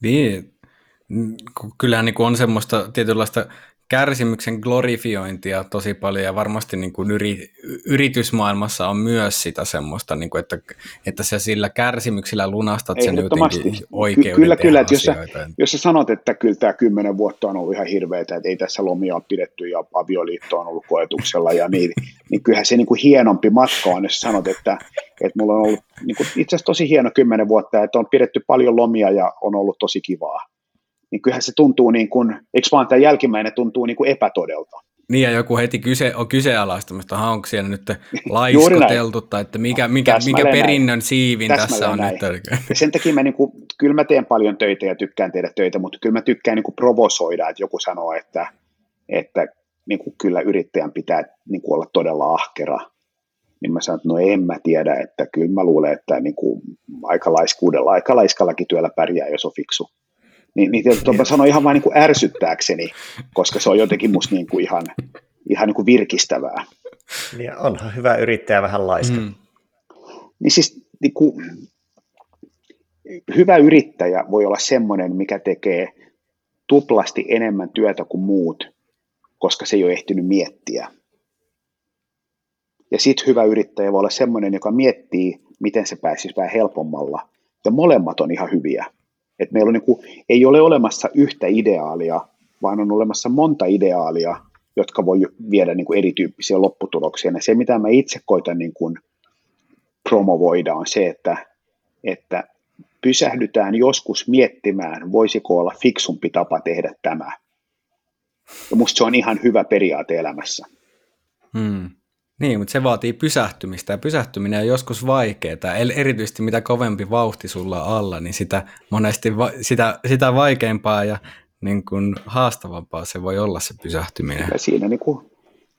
Niin, kyllä niin on semmoista tietynlaista kärsimyksen glorifiointia tosi paljon ja varmasti niin kuin yri, yritysmaailmassa on myös sitä semmoista, niin kuin, että, että sä sillä kärsimyksellä lunastat sen jotenkin oikeuden Kyllä, kyllä, että jos sä, jos sä sanot, että kyllä tämä kymmenen vuotta on ollut ihan hirveätä, että ei tässä lomia ole pidetty ja avioliitto on ollut koetuksella ja niin, niin kyllähän se niin kuin hienompi matka on, jos sanot, että, että mulla on ollut niin kuin itse asiassa tosi hieno kymmenen vuotta, että on pidetty paljon lomia ja on ollut tosi kivaa niin kyllähän se tuntuu niin kuin, eikö vaan tämä jälkimmäinen tuntuu niin kuin epätodelta. Niin ja joku heti kyse, on kyseenalaistamista, onko siellä nyt laiskoteltu tai että mikä, mikä, mikä perinnön näin. siivin tässä on näin. nyt. Ja sen takia mä, niin kuin, kyllä mä teen paljon töitä ja tykkään tehdä töitä, mutta kyllä mä tykkään niin kuin provosoida, että joku sanoo, että, että niin kuin kyllä yrittäjän pitää niin kuin olla todella ahkera. Niin mä sanon, että no en mä tiedä, että kyllä mä luulen, että niin kuin aikalaiskuudella, aikalaiskallakin työllä pärjää, jos on fiksu niin, niin tietysti sanoin ihan vain niin kuin ärsyttääkseni, koska se on jotenkin musta niin kuin ihan, ihan niin kuin virkistävää. Niin onhan hyvä yrittäjä vähän laista. Mm. Niin siis niin kuin, hyvä yrittäjä voi olla semmoinen, mikä tekee tuplasti enemmän työtä kuin muut, koska se ei ole ehtinyt miettiä. Ja sitten hyvä yrittäjä voi olla semmoinen, joka miettii, miten se pääsisi vähän helpommalla. Ja molemmat on ihan hyviä. Et meillä on niin kuin, ei ole olemassa yhtä ideaalia, vaan on olemassa monta ideaalia, jotka voi viedä niin kuin erityyppisiä lopputuloksia. Ja se, mitä mä itse koitan niin kuin promovoida, on se, että, että pysähdytään joskus miettimään, voisiko olla fiksumpi tapa tehdä tämä. Ja musta se on ihan hyvä periaate elämässä. Hmm. Niin, mutta se vaatii pysähtymistä ja pysähtyminen on joskus vaikeaa. Erityisesti mitä kovempi vauhti sulla on alla, niin sitä monesti va- sitä, sitä vaikeampaa ja niin kuin haastavampaa se voi olla se pysähtyminen. Ja siinä niin kuin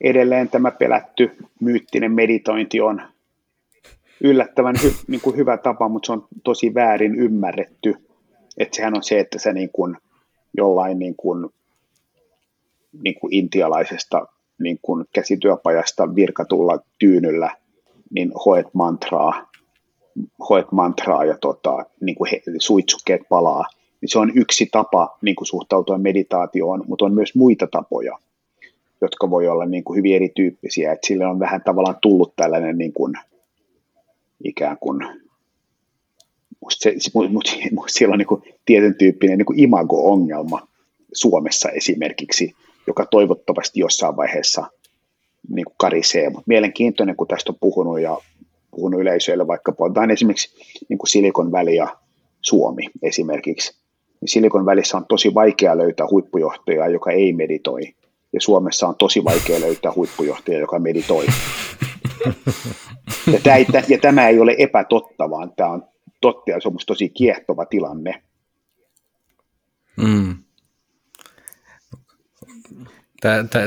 edelleen tämä pelätty myyttinen meditointi on yllättävän hy, niin kuin hyvä tapa, mutta se on tosi väärin ymmärretty. Että sehän on se, että sä niin kuin jollain niin kuin, niin kuin intialaisesta niin kuin käsityöpajasta virkatulla tyynyllä, niin hoet mantraa, hoet mantraa ja tota, niin kuin he, suitsukkeet palaa. Niin se on yksi tapa niin kuin suhtautua meditaatioon, mutta on myös muita tapoja, jotka voi olla niin kuin hyvin erityyppisiä. Et sille on vähän tavallaan tullut tällainen niin kuin, ikään kuin musta, se, musta, musta siellä on niin kuin tietyn tyyppinen niin kuin imago-ongelma Suomessa esimerkiksi, joka toivottavasti jossain vaiheessa niin kuin karisee. Mutta mielenkiintoinen, kun tästä on puhunut ja puhunut yleisöille, vaikka puhutaan esimerkiksi niin kuin Silikon väli ja Suomi esimerkiksi. Niin Silikon välissä on tosi vaikea löytää huippujohtajaa, joka ei meditoi. Ja Suomessa on tosi vaikea löytää huippujohtajaa, joka meditoi. Ja tämä, ei, ja tämä ei ole epätotta, vaan tämä on totta ja se on tosi kiehtova tilanne. Mm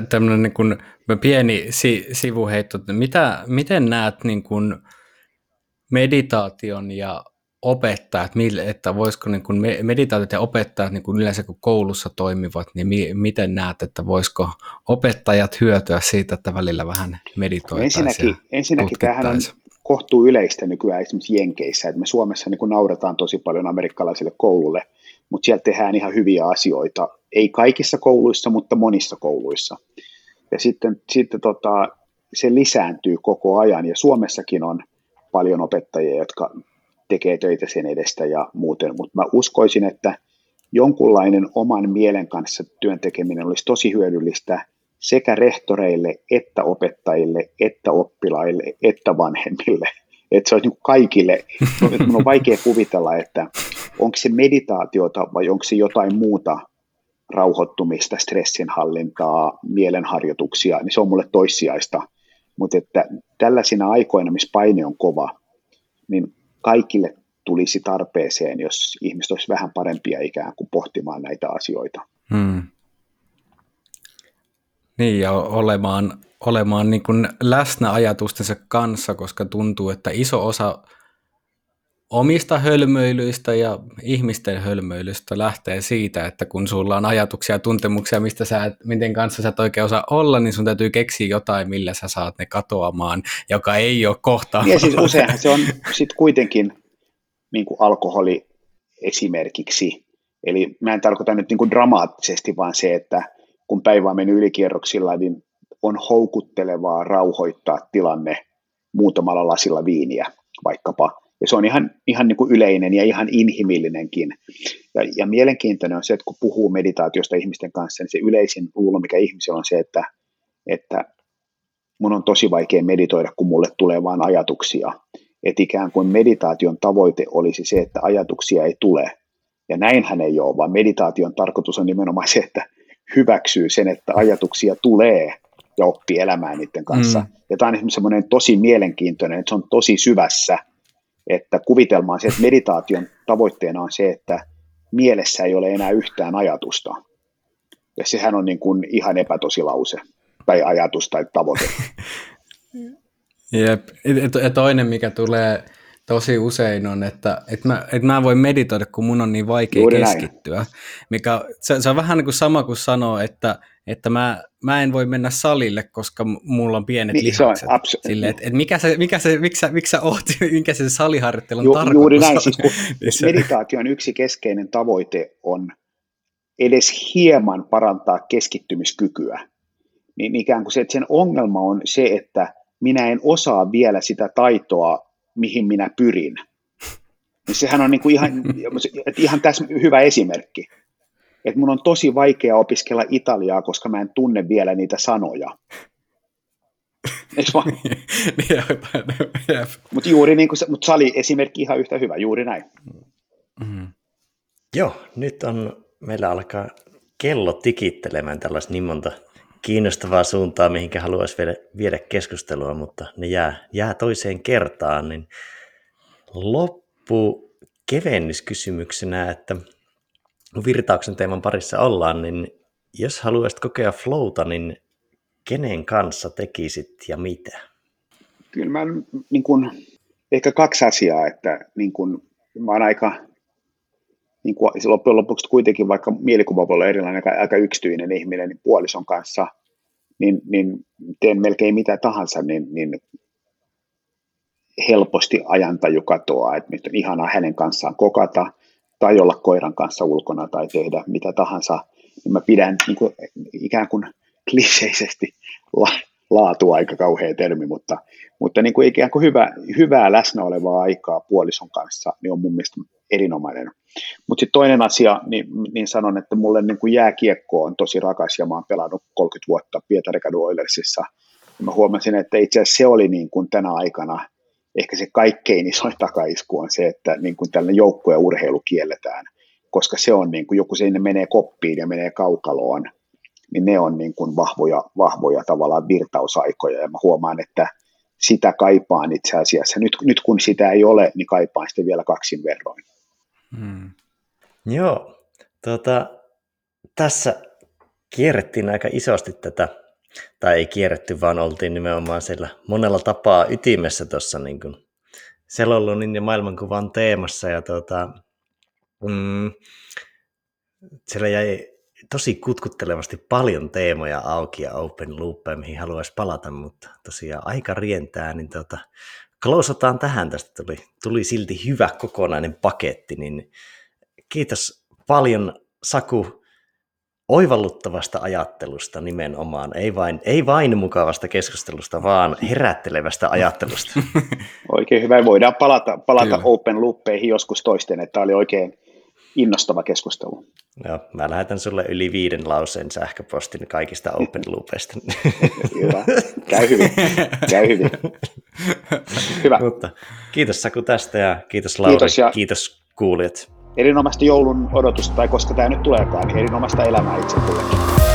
tämmöinen niin kuin pieni si, sivuheitto, että mitä, miten näet niin kuin meditaation ja opettajat, että voisiko niin kuin meditaatiot ja opettajat niin kuin yleensä kun koulussa toimivat, niin mi, miten näet, että voisiko opettajat hyötyä siitä, että välillä vähän meditoitaisiin Ensinnäkin, ensinnäkin tämähän on, kohtuu yleistä nykyään esimerkiksi Jenkeissä, että me Suomessa niin nauretaan tosi paljon amerikkalaisille koululle, mutta siellä tehdään ihan hyviä asioita, ei kaikissa kouluissa, mutta monissa kouluissa. Ja sitten, sitten tota, se lisääntyy koko ajan, ja Suomessakin on paljon opettajia, jotka tekee töitä sen edestä ja muuten, mutta mä uskoisin, että jonkunlainen oman mielen kanssa työn tekeminen olisi tosi hyödyllistä sekä rehtoreille, että opettajille, että oppilaille, että vanhemmille. Että se olisi niin kaikille, minun on vaikea kuvitella, että onko se meditaatiota vai onko se jotain muuta rauhoittumista, stressinhallintaa, mielenharjoituksia, niin se on mulle toissijaista. Mutta että tällaisina aikoina, missä paine on kova, niin kaikille tulisi tarpeeseen, jos ihmiset olisi vähän parempia ikään kuin pohtimaan näitä asioita. Hmm. Niin, ja olemaan, olemaan niin kuin läsnä ajatustensa kanssa, koska tuntuu, että iso osa omista hölmöilyistä ja ihmisten hölmöilystä lähtee siitä, että kun sulla on ajatuksia ja tuntemuksia, mistä sä et, miten kanssa sä et oikein osaa olla, niin sun täytyy keksiä jotain, millä sä saat ne katoamaan, joka ei ole kohta. Ja siis useinhan se on sitten kuitenkin niin kuin alkoholi esimerkiksi. Eli mä en tarkoita nyt niin kuin dramaattisesti, vaan se, että kun päivä on mennyt ylikierroksilla, niin on houkuttelevaa rauhoittaa tilanne muutamalla lasilla viiniä vaikkapa. Ja se on ihan, ihan niin kuin yleinen ja ihan inhimillinenkin. Ja, ja mielenkiintoinen on se, että kun puhuu meditaatiosta ihmisten kanssa, niin se yleisin luulo, mikä ihmisellä on se, että, että mun on tosi vaikea meditoida, kun mulle tulee vain ajatuksia. Että ikään kuin meditaation tavoite olisi se, että ajatuksia ei tule. Ja näinhän ei ole, vaan meditaation tarkoitus on nimenomaan se, että hyväksyy sen, että ajatuksia tulee ja oppii elämään niiden kanssa. Mm. Ja tämä on esimerkiksi semmoinen tosi mielenkiintoinen, että se on tosi syvässä, että kuvitelmaan se, että meditaation tavoitteena on se, että mielessä ei ole enää yhtään ajatusta. Ja sehän on niin kuin ihan epätosilause tai ajatus tai tavoite. Jep. Ja toinen, mikä tulee tosi usein on, että, että, mä, että mä voin meditoida, kun mun on niin vaikea Juuri keskittyä. Näin. Mikä, se, se on vähän niin kuin sama kuin sanoo, että, että mä, mä en voi mennä salille, koska mulla on pienet niin, lihakset. Se on abs- Sille, että, että mikä se, mikä se, miksi, sä, miksi sä oot, mikä se saliharjoittelun Ju, tarkoitus Juuri näin, siis kun niin meditaation yksi keskeinen tavoite on edes hieman parantaa keskittymiskykyä. Niin ikään kuin se, että sen ongelma on se, että minä en osaa vielä sitä taitoa mihin minä pyrin. Niin sehän on niin kuin ihan, ihan tässä hyvä esimerkki. Että mun on tosi vaikea opiskella italiaa, koska mä en tunne vielä niitä sanoja. Mutta juuri niin kuin se, mutta sali esimerkki ihan yhtä hyvä, juuri näin. Mm-hmm. Joo, nyt on, meillä alkaa kello tikittelemään tällaista niin monta kiinnostavaa suuntaa, mihinkä haluaisi viedä, viedä keskustelua, mutta ne jää, jää toiseen kertaan, niin loppu kevennyskysymyksenä, että virtauksen teeman parissa ollaan, niin jos haluaisit kokea flowta, niin kenen kanssa tekisit ja mitä? Kyllä mä niin kun, ehkä kaksi asiaa, että niin kun, mä oon aika niin kuin, loppujen lopuksi kuitenkin vaikka mielikuva voi olla erilainen, aika, aika yksityinen ihminen, niin puolison kanssa, niin, niin teen melkein mitä tahansa, niin, niin helposti ajantaju katoaa, että nyt on ihanaa hänen kanssaan kokata, tai olla koiran kanssa ulkona, tai tehdä mitä tahansa, niin mä pidän niin kuin, ikään kuin kliseisesti la, laatu aika kauhea termi, mutta, mutta niin kuin ikään kuin hyvä, hyvää läsnä olevaa aikaa puolison kanssa, niin on mun mielestä erinomainen. Mutta sitten toinen asia, niin, niin sanon, että mulle niin kuin jääkiekko on tosi rakas ja mä oon pelannut 30 vuotta Pietarikadu Oilersissa. Mä huomasin, että itse asiassa se oli niin kuin tänä aikana ehkä se kaikkein isoin takaisku on se, että niin kuin tällainen ja urheilu kielletään, koska se on niin kuin joku sinne menee koppiin ja menee kaukaloon, niin ne on niin kuin vahvoja, vahvoja tavallaan virtausaikoja ja mä huomaan, että sitä kaipaan itse asiassa. Nyt, nyt kun sitä ei ole, niin kaipaan sitä vielä kaksin verroin. Hmm. Joo, tuota, tässä kierrettiin aika isosti tätä, tai ei kierretty, vaan oltiin nimenomaan siellä monella tapaa ytimessä tuossa niin kuin Selolunin ja maailmankuvan teemassa, ja tuota, mm, siellä jäi tosi kutkuttelevasti paljon teemoja auki ja open loopeja, mihin haluaisi palata, mutta tosiaan aika rientää, niin tuota, klousataan tähän. Tästä tuli, tuli silti hyvä kokonainen paketti, niin kiitos paljon Saku oivalluttavasta ajattelusta nimenomaan, ei vain, ei vain mukavasta keskustelusta, vaan herättelevästä ajattelusta. Oikein hyvä. Voidaan palata, palata open loopeihin joskus toisten, että tämä oli oikein innostava keskustelu. Joo, mä lähetän sulle yli viiden lauseen sähköpostin kaikista open loopeista. Hyvä. Käy hyvin. Käy hyvin. Hyvä. Mutta kiitos Saku tästä ja kiitos Lauri, kiitos, ja kiitos kuulijat. Erinomaista joulun odotusta, tai koska tämä nyt tuleekaan, niin erinomaista elämää itse kullekin.